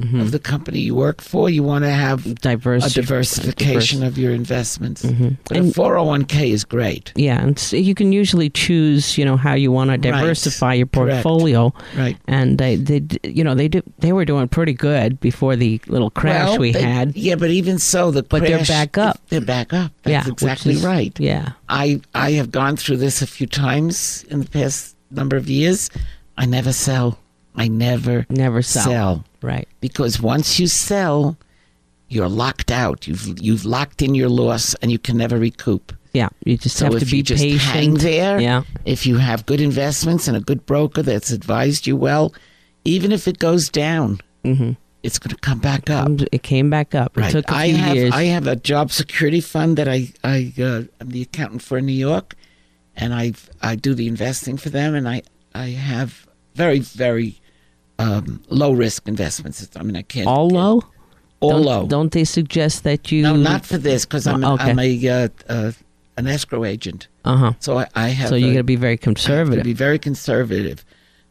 of the company you work for. You want to have Diverse, a diversification of your investments. Mhm. But a And- 401k is great. Yeah, and so you can usually choose, you know, how you want to diversify your Correct. portfolio, Right. and they, they, you know, they do, they were doing pretty good before the little crash Well, we they- had. Yeah, but even so, the But they're back up. They're back up. That's yeah, exactly is- right. Yeah, I I have gone through this a few times in the past number of years. I never sell. I never never sell. sell Right. because once you sell, you're locked out. You've you've locked in your loss, and you can never recoup. Yeah, you just So have to be you just patient. hang there, Yeah, if you have good investments and a good broker that's advised you well, even if it goes down, hmm it's going to come back up. it came back up. It took a I few have years. I have a job security fund that I I uh, I'm the accountant for in New York, and I I do the investing for them, and I I have very very um, low risk investments. I mean I can't all low. all don't, low. Don't they suggest that you? no, not for this because I'm Oh, a, okay. I'm a uh, uh, an escrow agent, Uh huh. so I, I have So you got to be very I have to conservative. be very conservative.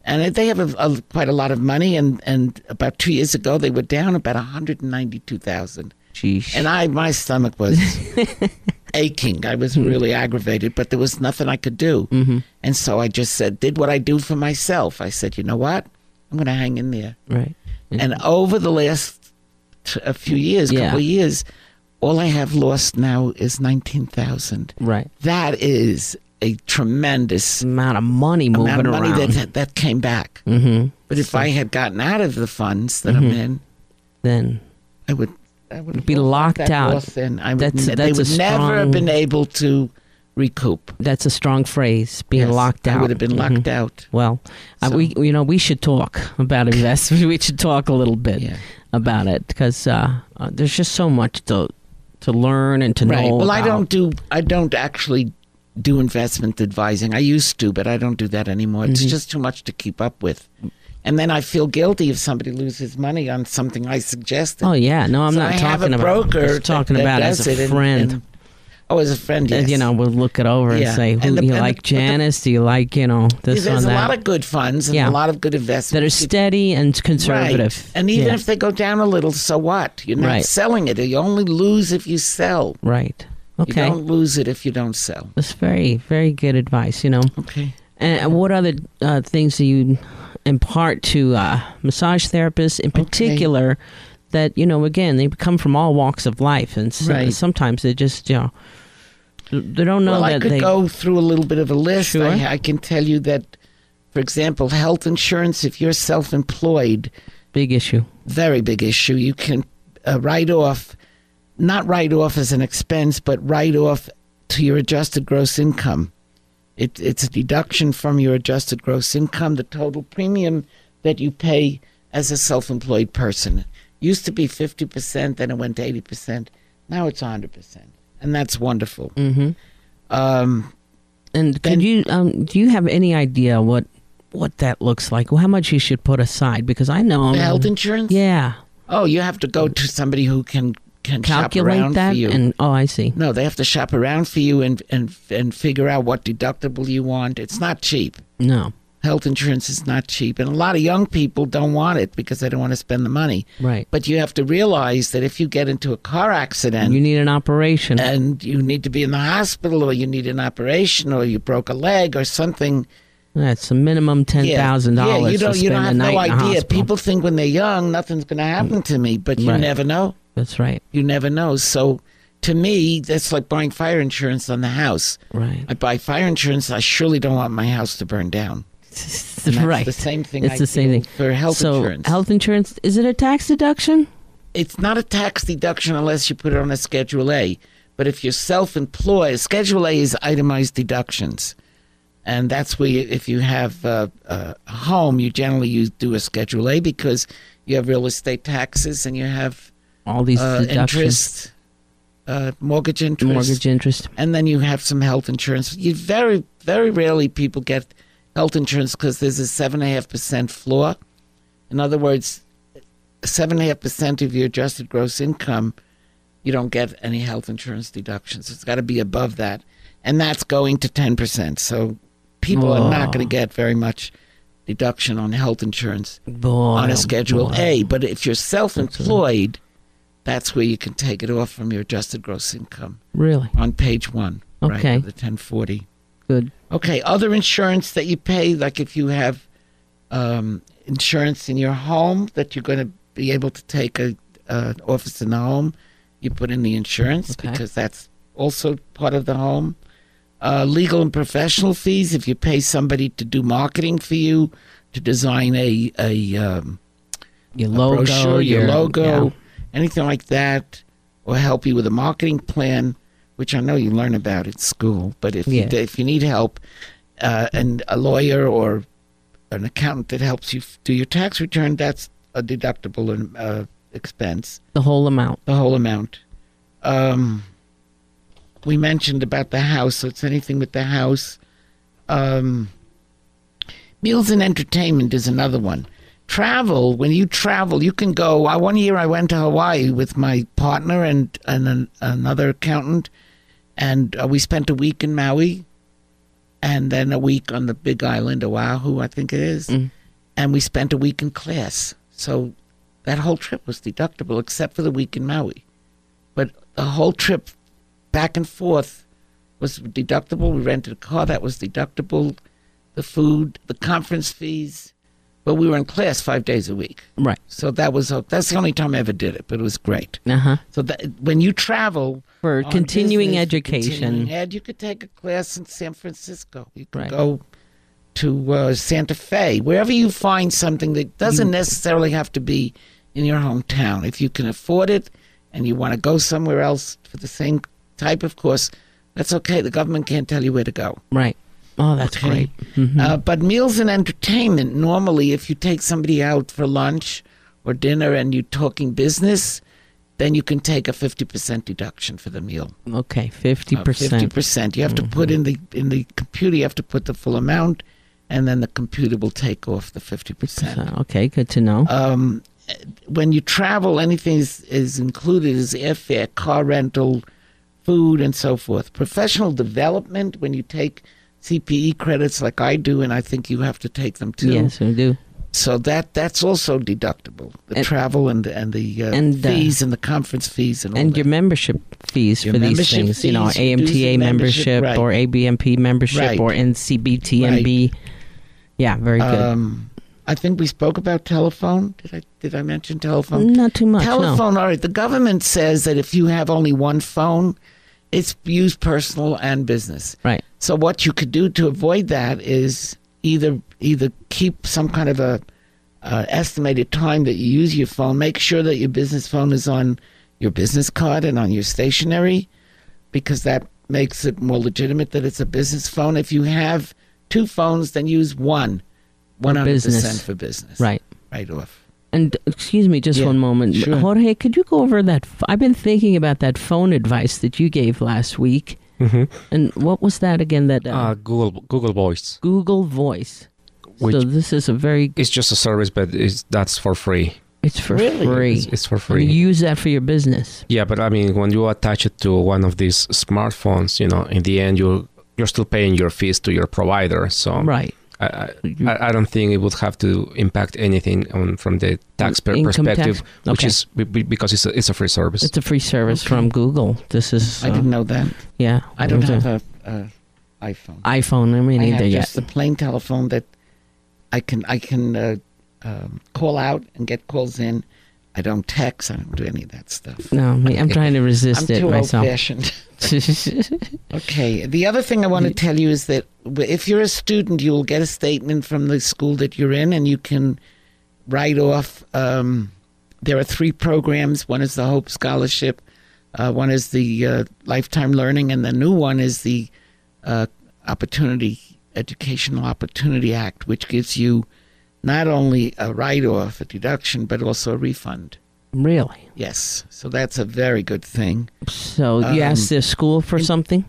And they have a, a, quite a lot of money, and, and about two years ago they were down about one hundred and ninety two thousand. Sheesh. And I, my stomach was aching. I was really aggravated, but there was nothing I could do. Mhm. And so I just said, did what I do for myself. I said, you know what? I'm going to hang in there. right. And over the last t- a few years, Yeah. couple of years, all I have lost now is nineteen thousand. Right. That is a tremendous Amount of money moving amount of money around. that that came back. mm-hmm. But if I had gotten out of the funds that I'm Mhm. in, Then I would I would Be locked out. in. I would, That's- that's they would never have been able to recoup. that's a strong phrase. Being Yes, locked out. I would have been Mhm. locked out. Well, uh, we you know we should talk about investment. we should talk a little bit Yeah. about it because uh, uh, there's just so much to to learn and to Right. know. Well, I don't do. I don't actually do investment advising. I used to, but I don't do that anymore. It's Mhm. just too much to keep up with. And then I feel guilty if somebody loses money on something I suggested. Oh yeah, no, I'm So not I have talking a about. broker. just talking that- that about as a it and- friend. and- oh, as a friend, And, yes. you know, we'll look it over and say, who And the- do you the- like the- Janice? do you like you know this There's a that lot of good funds and Yeah. a lot of good investments that are steady and conservative? Right. And even Yeah. if they go down a little, so what? You're not Right. selling it. You only lose if you sell. right, Okay. You don't lose it if you don't sell. that's very very good advice. You know, Okay. and what other uh, things do you impart to uh, massage therapists in Okay. That you know, again, they come from all walks of life, and so, Right. sometimes they just you know they don't know well, I could they go through a little bit of a list. Sure. I, I can tell you that, for example, health insurance, if you're self employed, big issue. very big issue. You can uh, write off, not write off as an expense, but write off to your adjusted gross income. It, it's a deduction from your adjusted gross income, the total premium that you pay as a self employed person. Used to be 50%, then it went to 80%. Now it's 100%. And that's wonderful. hmm Um, And could you um, do you have any idea what what that looks like? Well, how much you should put aside? Because I know the health insurance? Yeah, Oh, you have to go to somebody who can, can calculate around that for you. and oh, I see. No, they have to shop around for you and, and and figure out what deductible you want. It's not cheap. No, Health insurance is not cheap, and a lot of young people don't want it because they don't want to spend the money. right. But you have to realize that if you get into a car accident you need an operation. and you need to be in the hospital, or you need an operation, or you broke a leg or something, That's a minimum ten thousand yeah, dollars. you don't you don't have no idea. People think when they're young, nothing's going to happen to me, but you Right. never know. That's right. You never know. So, to me, that's like buying fire insurance on the house. Right. I buy fire insurance. I surely don't want my house to burn down. Right. The same thing. It's I the same thing. for health so insurance. health insurance is it a tax deduction? it's not a tax deduction unless you put it on a Schedule A. But if you're self-employed, Schedule A is itemized deductions, and that's where you, if you have uh, a home, you generally use do a Schedule A because you have real estate taxes and you have All these uh, deductions, interest, uh, mortgage interest, mortgage interest. and then you have some health insurance. You very, very rarely people get health insurance because there's a seven and a half percent floor. In other words, seven and a half percent of your adjusted gross income, you don't get any health insurance deductions. It's got to be above that, and that's going to ten percent. So people are not going to get very much deduction on health insurance Boy, on a Schedule boy. A. But if you're self-employed, that's where you can take it off from your adjusted gross income Really on page one, right, Okay. of the 1040. Good. Okay, other insurance that you pay, like if you have um, insurance in your home that you're going to be able to take a uh, office in the home, you put in the insurance Okay. because that's also part of the home. Uh, legal and professional fees, if you pay somebody to do marketing for you, to design a a, um, Your a logo, brochure, your, logo, yeah. anything like that, or help you with a marketing plan, which I know you learn about at school. But if Yeah. you, if you need help, uh, and a lawyer or an accountant that helps you do your tax return, that's a deductible uh, expense, the whole amount. the whole amount. Um, we mentioned about the house, so it's anything with the house. Um, meals and entertainment is another one. Travel, when you travel, you can go. I, one year I went to Hawaii with my partner and, and an, another accountant, and uh, we spent a week in Maui and then a week on the big island, Oahu, I think it is. Mm. And we spent a week in class. So that whole trip was deductible except for the week in Maui. But the whole trip back and forth was deductible. We rented a car that was deductible. The food, the conference fees. But we were in class five days a week. Right. So that was that's the only time I ever did it, but it was great. Uh huh. So that when you travel For continuing business, education. continuing ed, you could take a class in San Francisco. You could Right. go to uh, Santa Fe, wherever you find something that doesn't necessarily have to be in your hometown. If you can afford it and you want to go somewhere else for the same type of course, that's okay. The government can't tell you where to go. Right. Oh, that's Okay. great. Mhm. Uh, but meals and entertainment, normally, if you take somebody out for lunch or dinner and you're talking business, then you can take a 50% deduction for the meal. okay, fifty Uh, percent. 50%. You have to put in the in the computer, you have to put the full amount, and then the computer will take off the 50%. Okay, good to know. Um, when you travel, anything is, is included is airfare, car rental, food, and so forth. Professional development, when you take CPE credits like I do, and I think you have to take them too. yes, we do. So that that's also deductible. The And- travel and and the uh, and, uh, fees and the conference fees and all And that. your membership fees Your for these membership things, you know, fees, your dues AMTA membership, membership, right. or ABMP membership Right. or NCBTMB. Yeah, very good. Um, I think we spoke about telephone. Did I did I mention telephone? Not too much. no. telephone. All right. The government says that if you have only one phone, it's used personal and business. Right. So what you could do to avoid that is either either keep some kind of a uh, estimated time that you use your phone. Make sure that your business phone is on your business card and on your stationery, because that makes it more legitimate that it's a business phone. If you have two phones, then use one, one hundred percent for business. Right. Right off. And excuse me, just Yeah, one moment, sure. Jorge. Could you go over that? F- I've been thinking about that phone advice that you gave last week. Hmm And what was that again? That uh, Uh, Google Google Voice. Google Voice. Which so this is a very. it's just a service, but it's, that's for free. It's for Really? free. It's, it's for And free. you use that for your business. Yeah, but I mean, when you attach it to one of these smartphones, you know, in the end, you you're still paying your fees to your provider. So Right. I, I, I I don't think it would have to impact anything on, from the taxpayer per- Income tax? perspective, which Okay. is be- be- because it's a, it's a free service. It's a free service Okay. from Google. This is. I uh, didn't know that. Yeah. I don't have a, a iPhone. iPhone. I mean, I either have yet. just the plain telephone that I can I can uh, um, call out and get calls in. I don't text. I don't do any of that stuff. No, me- I'm trying to resist I'm it too myself. old-fashioned. Okay. The other thing I want to tell you is that if you're a student, you will get a statement from the school that you're in, and you can write off. Um, there are three programs. One is the Hope Scholarship. Uh, one is the uh, Lifetime Learning, and the new one is the uh, Opportunity Educational Opportunity Act, which gives you not only a write-off, a deduction, but also a refund. really? Yes, so that's a very good thing. So you Um, ask the school for something?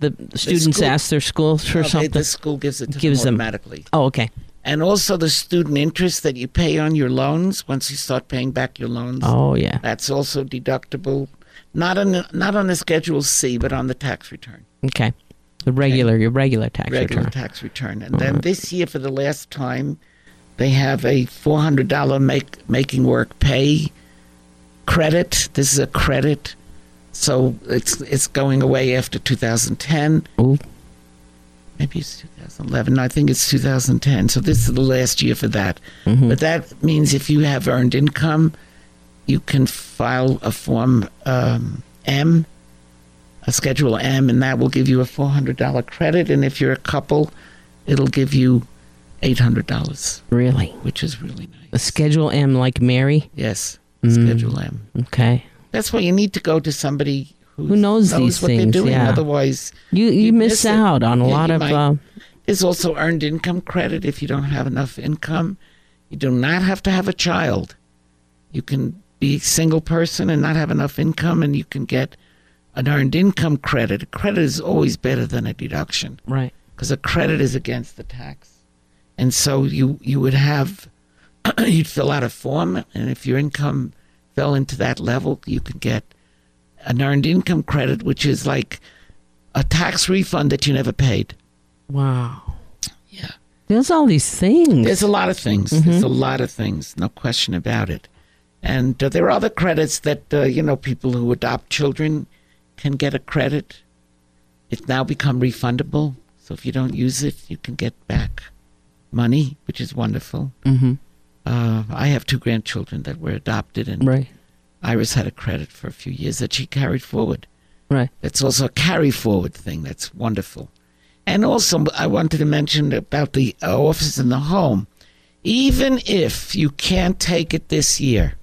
The students school- ask their schools for No, they- something? the school gives it to Gives them automatically. oh, okay. And also the student interest that you pay on your loans once you start paying back your loans. Oh, yeah. That's also deductible. Not on the, not on the Schedule C, but on the tax return, Okay. The regular, your regular tax regular return. tax return. And then this year, for the last time, they have a four hundred dollar make making work pay credit. This is a credit, so it's it's going away after 2010. Ooh. Maybe it's 2011. No, I think it's 2010. So this is the last year for that. Mhm. But that means if you have earned income, you can file a form um, M, a Schedule M, and that will give you a $400 credit. And if you're a couple, it'll give you $800, Really? which is really nice. A. Schedule M like Mary? Yes, Mm. Schedule M. Okay. That's why you need to go to somebody Who knows these what things, they're doing. yeah. Otherwise, You you You'd miss, miss out on a Yeah, lot of uh, There's also earned income credit if you don't have enough income. You do not have to have a child. You can be a single person and not have enough income, and you can get an earned income credit. A credit is always better than a deduction right. because a credit is against the tax. And so you, you would have, you'd fill out a form, and if your income fell into that level, you could get an earned income credit, which is like a tax refund that you never paid. Wow. Yeah. There's all these things. There's a lot of things. There's a lot of things, no question about it. And uh, there are other credits that uh, you know people who adopt children can get a credit. It's now become refundable, so if you don't use it, you can get back money, which is wonderful. hmm Uh, I have two grandchildren that were adopted, and Right. Iris had a credit for a few years that she carried forward. Right. It's also a carry forward thing. That's wonderful. And also, I wanted to mention about the uh, office in the home. Even if you can't take it this year,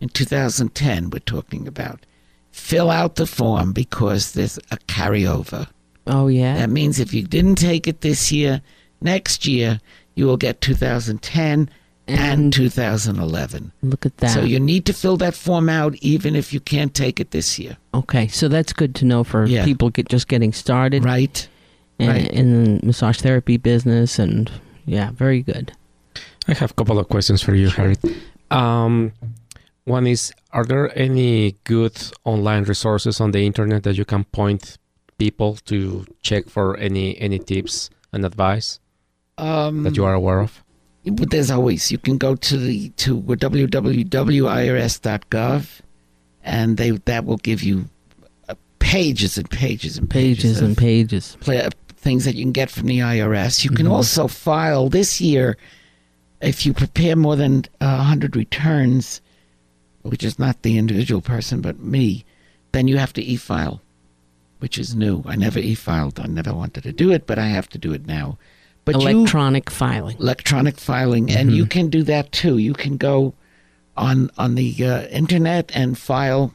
in 2010, we're talking about, fill out the form because there's a carryover. Oh yeah. That means if you didn't take it this year, next year, you will get 2010 and, And- 2011. Look at that. So you need to fill that form out even if you can't take it this year. okay, so that's good to know for Yeah. people get just getting started Right? in, right. in the massage therapy business, and yeah, very good. I have a couple of questions for you, Harriet. Um, one is: Are there any good online resources on the internet that you can point people to check for any any tips and advice Um, that you are aware of? But there's always you can go to the to www.irs.gov, and they that will give you uh, pages and pages and pages, Pages and pages. pla- things that you can get from the IRS. You can Mhm. also file this year if you prepare more than uh, hundred returns, which is not the individual person but me. Then you have to e-file, which is new. I never e-filed. I never wanted to do it, but I have to do it now. But you Electronic filing. electronic filing, and you can do that too. You can go on on the uh, internet and file.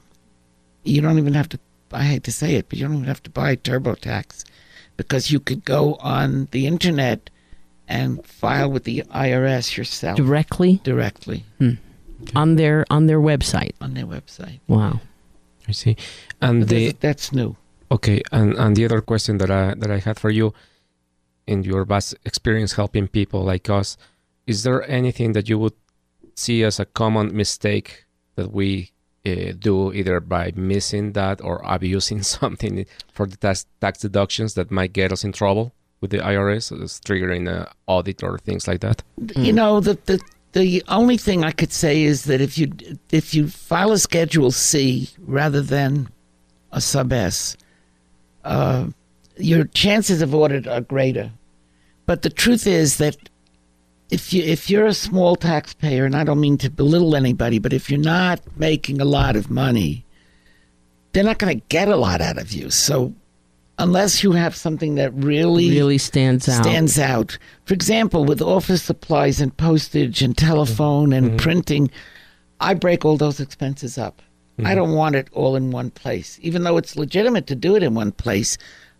You don't even have to. I hate to say it, but you don't even have to buy TurboTax because you could go on the internet and file with the IRS yourself Directly directly on their on their website. on their website. Wow. I see. And the there's- that's new. okay, and and the other question that I that I had for you, in your vast experience helping people like us, is there anything that you would see as a common mistake that we uh, do either by missing that or abusing something for the tax, tax deductions that might get us in trouble with the IRS, triggering an audit or things like that? You know the the the only thing I could say is that if you if you file a Schedule C rather than a Sub S, uh, your chances of audit are greater. But the truth is that if you if you're a small taxpayer, and I don't mean to belittle anybody, but if you're not making a lot of money, they're not going to get a lot out of you. So unless you have something that Really really stands out. stands out. For example, with office supplies and postage and telephone and mm-hmm. printing, I break all those expenses up. I mm-hmm. don't want it all in one place. Even though it's legitimate to do it in one place,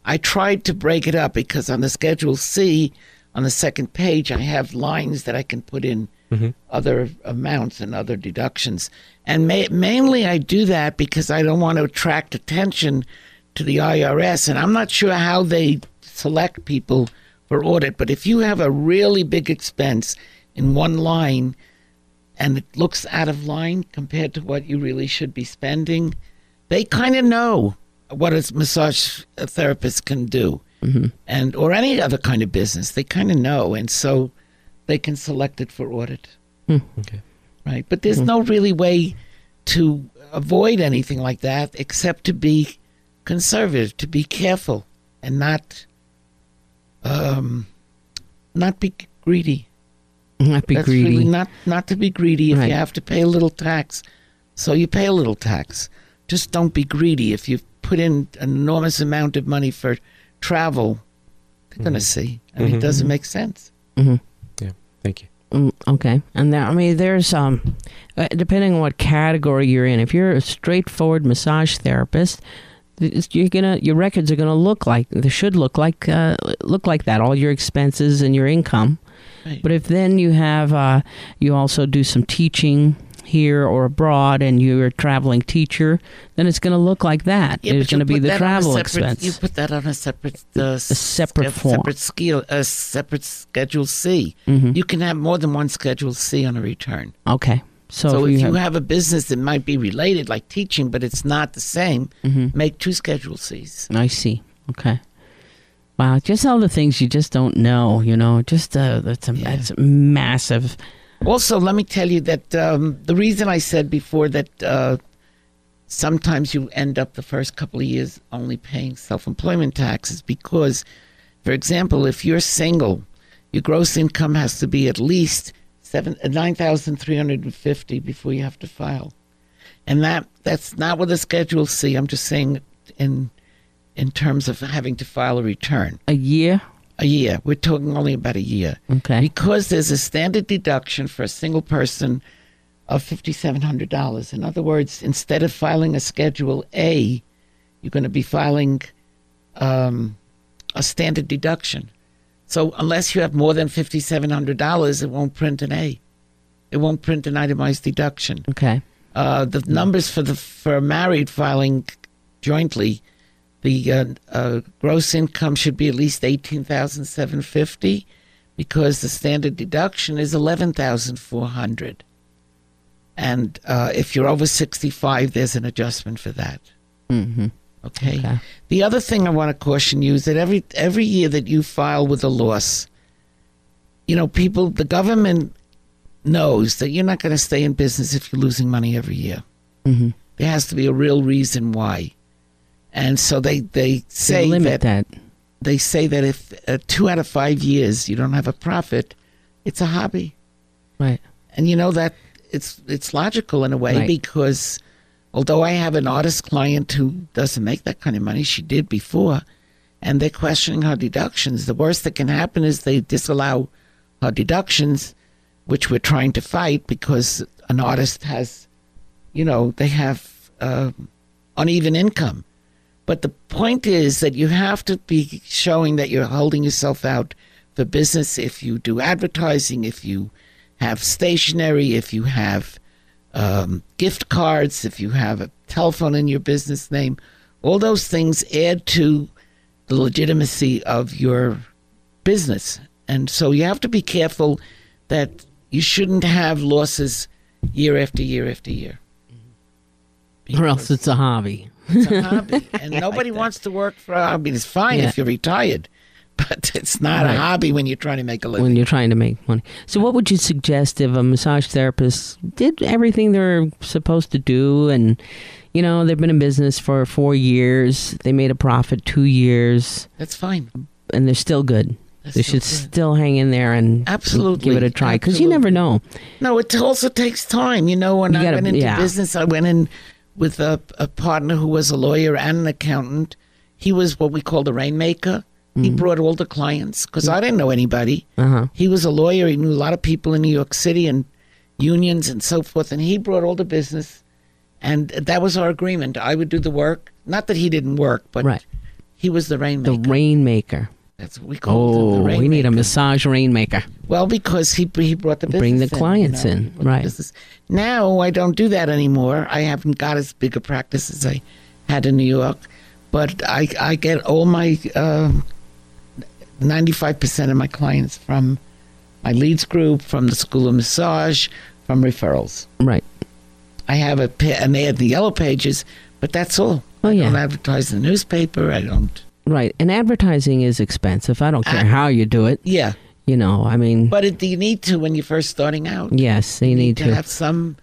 I tried to break it up because on the Schedule C, on the second page, I have lines that I can put in mm-hmm. other amounts and other deductions. And ma- mainly I do that because I don't want to attract attention to the IRS. And I'm not sure how they select people for audit, but if you have a really big expense in one line and it looks out of line compared to what you really should be spending, they kind of know what a massage therapist can do. And or any other kind of business, they kind of know, and so they can select it for audit. Hmm. Okay. Right, but there's Mhm. no really way to avoid anything like that except to be conservative, to be careful, and not, um, not be greedy. Not be That's greedy. really not not to be greedy. If Right. you have to pay a little tax, so you pay a little tax. Just don't be greedy. If you put in an enormous amount of money for travel, they're going to see. I mean, Mhm. it doesn't make sense. Mhm. Yeah. Thank you. Mm, okay, and there, I mean, there's um, uh, depending on what category you're in. If you're a straightforward massage therapist, you're gonna your records are gonna look like they should look like uh, look like that. All your expenses and your income. Right. But if then you have uh, you also do some teaching here or abroad, and you're a traveling teacher, then it's gonna look like that. Yeah, but you gonna be the that on a travel separate- expense. You put that on a separate, uh, a separate form. separate scale, a separate Schedule C. Mhm. You can have more than one Schedule C on a return. Okay, so, So, if if you you have, have a business that might be related, like teaching, but it's not the same, Mhm. make two Schedule Cs. I see. Okay. Wow, just all the things you just don't know, you know. Just uh, that's a Yeah. that's massive. Also, let me tell you that um, the reason I said before that uh, sometimes you end up the first couple of years only paying self-employment taxes because, for example, if you're single, your gross income has to be at least seven uh, nine thousand three hundred and fifty before you have to file, and that that's not with a Schedule C. I'm just saying in in terms of having to file a return A year. A year. We're talking only about a year Okay. because there's a standard deduction for a single person of $5,700. In other words, instead of filing a Schedule A, you're going to be filing um, a standard deduction. So unless you have more than $5,700, it won't print an A. It won't print an itemized deduction. Okay. Uh, the numbers for the for married filing jointly, the uh, uh, gross income should be at least eighteen thousand seven fifty, because the standard deduction is eleven thousand four hundred. And uh, if you're over sixty five, there's an adjustment for that. Mm-hmm. Okay? Okay. The other thing I want to caution you is that every every year that you file with a loss, you know, people, the government knows that you're not going to stay in business if you're losing money every year. Mm-hmm. There has to be a real reason why, and so they they say Say limit that, that. they say that if uh, two out of five years you don't have a profit, it's a hobby, Right. and you know that it's it's logical in a way Right. because although I have an artist client who doesn't make that kind of money, she did before, and they're questioning her deductions. The worst that can happen is they disallow her deductions, which we're trying to fight because an artist has, you know, they have uh, uneven income. But the point is that you have to be showing that you're holding yourself out for business if you do advertising, if you have stationery, if you have um, gift cards, if you have a telephone in your business name. All those things add to the legitimacy of your business. And so you have to be careful that you shouldn't have losses year after year after year. Or else it's a hobby. It's a hobby, and nobody wants to work for a hobby. It's fine Yeah. if you're retired, but it's not Right. a hobby when you're trying to make a living. when you're trying to make money. So, what would you suggest if a massage therapist did everything they're supposed to do, and you know they've been in business for four years, they made a profit two years, That's fine. and they're still good. That's they should good. still hang in there and Absolutely. give it a try because you never know. No, it also takes time. You know, when You I gotta- went into yeah. business, I went in with a, a partner who was a lawyer and an accountant. He was what we call the rainmaker. He brought all the clients because I didn't know anybody. Uh huh. He was a lawyer. He knew a lot of people in New York City and unions and so forth. And he brought all the business. And that was our agreement. I would do the work. Not that he didn't work, but Right. he was the rainmaker. The rainmaker. That's what we call. Oh, we need a massage rainmaker. Well, because he he brought the business Bring the in, clients you know, in, he brought the right. business. Now I don't do that anymore. I haven't got as big a practice as I had in New York, but I I get all my uh, ninety five percent of my clients from my leads group, from the School of Massage, from referrals. Right. I have a an ad in the yellow pages, but that's all. Oh I don't advertise in the newspaper. I don't. Right. And advertising is expensive. I don't care Ah. how you do it. Yeah, You know, I mean, But it, you need to when you're first starting out. yes, they you need to, to. have some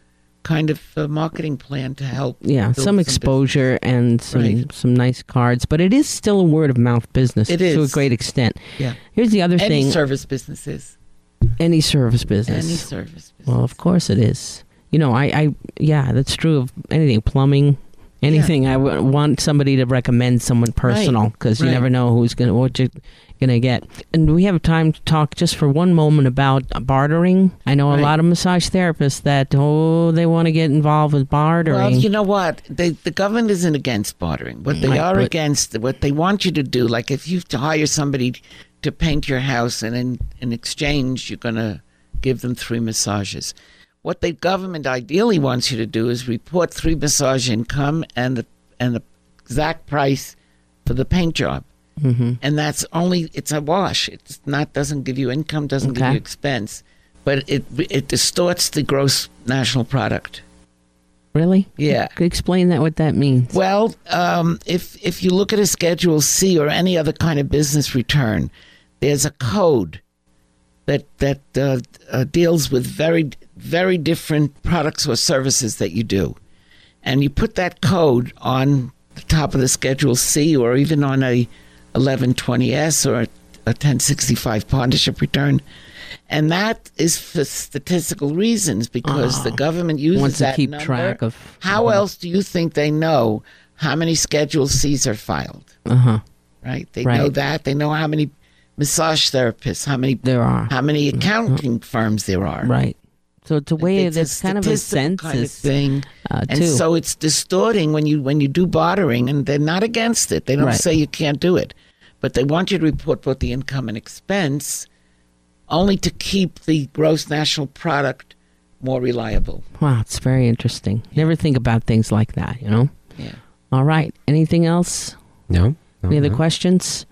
kind of uh, marketing plan to help. yeah, some business. exposure and some Right. some nice cards, but it is still a word of mouth business It to a great extent. Yeah. Here's the other Any thing: Any service businesses. any service business. Any service business. Well, of course it is. You know, I, I yeah, that's true of anything, plumbing, anything. I w- want somebody to recommend someone personal because you right. never know who's gonna what you're gonna get. And we have time to talk just for one moment about bartering. I know a lot of massage therapists that oh they want to get involved with bartering. Well, you know what? They, the government isn't against bartering. What they Right, are but- against, what they want you to do, like if you hire somebody to paint your house and in, in exchange you're going to give them three massages. What the government ideally wants you to do is report three massage income and the and the exact price for the paint job. hmm And that's only it's a wash. It's not doesn't give you income, doesn't give you expense, but it it distorts the gross national product. Really? Yeah. Could explain that what that means? Well, um, if if you look at a Schedule C or any other kind of business return, there's a code that that uh, uh, deals with very very different products or services that you do, and you put that code on the top of the Schedule C or even on a 1120S or a 1065 partnership return. And that is for statistical reasons because the Oh. government uses Wants to that keep number. track of. How else do you think they know how many Schedule Cs are filed? Uh huh. Right? They Right. know that. They know how many massage therapists, how many There are. how many accounting firms there are. Right. So it's a way. It's There's kind of a statistical kind of census thing, uh, and too. so it's distorting when you when you do bartering, and they're not against it. They don't Right. say you can't do it, but they want you to report both the income and expense, only to keep the gross national product more reliable. Wow, it's very interesting. Never think about things like that, you know? Yeah. All right. Anything else? No. no Any other no. questions?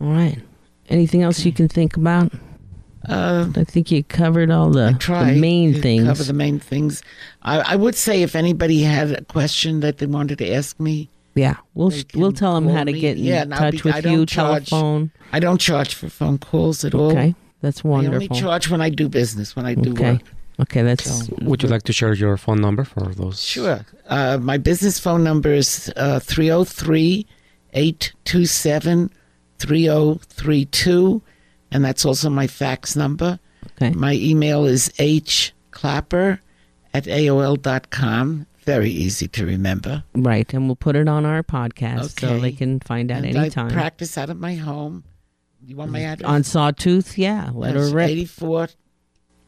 All right. Anything else you can think about? Uh, I think you covered all the, the main to things. Cover the main things. I, I would say if anybody had a question that they wanted to ask me, yeah, we'll we'll tell them how call to me. get in Yeah, touch be- with don't you. charge Telephone. I don't charge for phone calls at all. Okay, that's wonderful. I only charge when I do business, when I do Okay. work. Okay, that's So- Would you like to share your phone number for those? Sure. Uh, my business phone number is uh, 303 827 3032, and that's also my fax number. okay. My email is hclapper at AOL.com. Very easy to remember. Right, and we'll put it on our podcast so they can find out And I anytime. practice out of my home. You want my mm. address? on Sawtooth, yeah, let her rip. 84,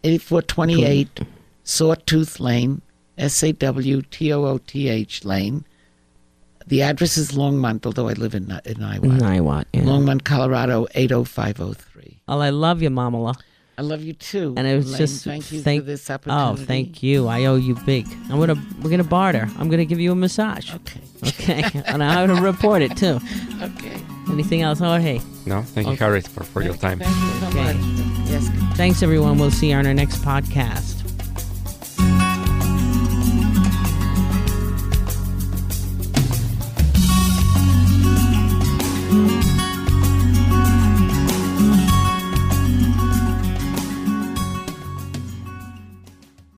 8428 Sawtooth Lane, S A W T O O T H Lane. The address is Longmont, although I live in, in Iowa. Niwot, yeah. Longmont, Colorado, 80503. Well, I love you, Mamala. I love you too. And it was Elaine. just thank you thank- for this opportunity. Oh, thank you. I owe you big. I'm gonna we're gonna barter. I'm gonna give you a massage. Okay. Okay, and I'm gonna report it too. Okay. Anything else? Oh, hey, No. Thank you, Okay. Harriet, for, for your time. Thank you so Okay. much. Yes. thanks everyone. We'll see you on our next podcast.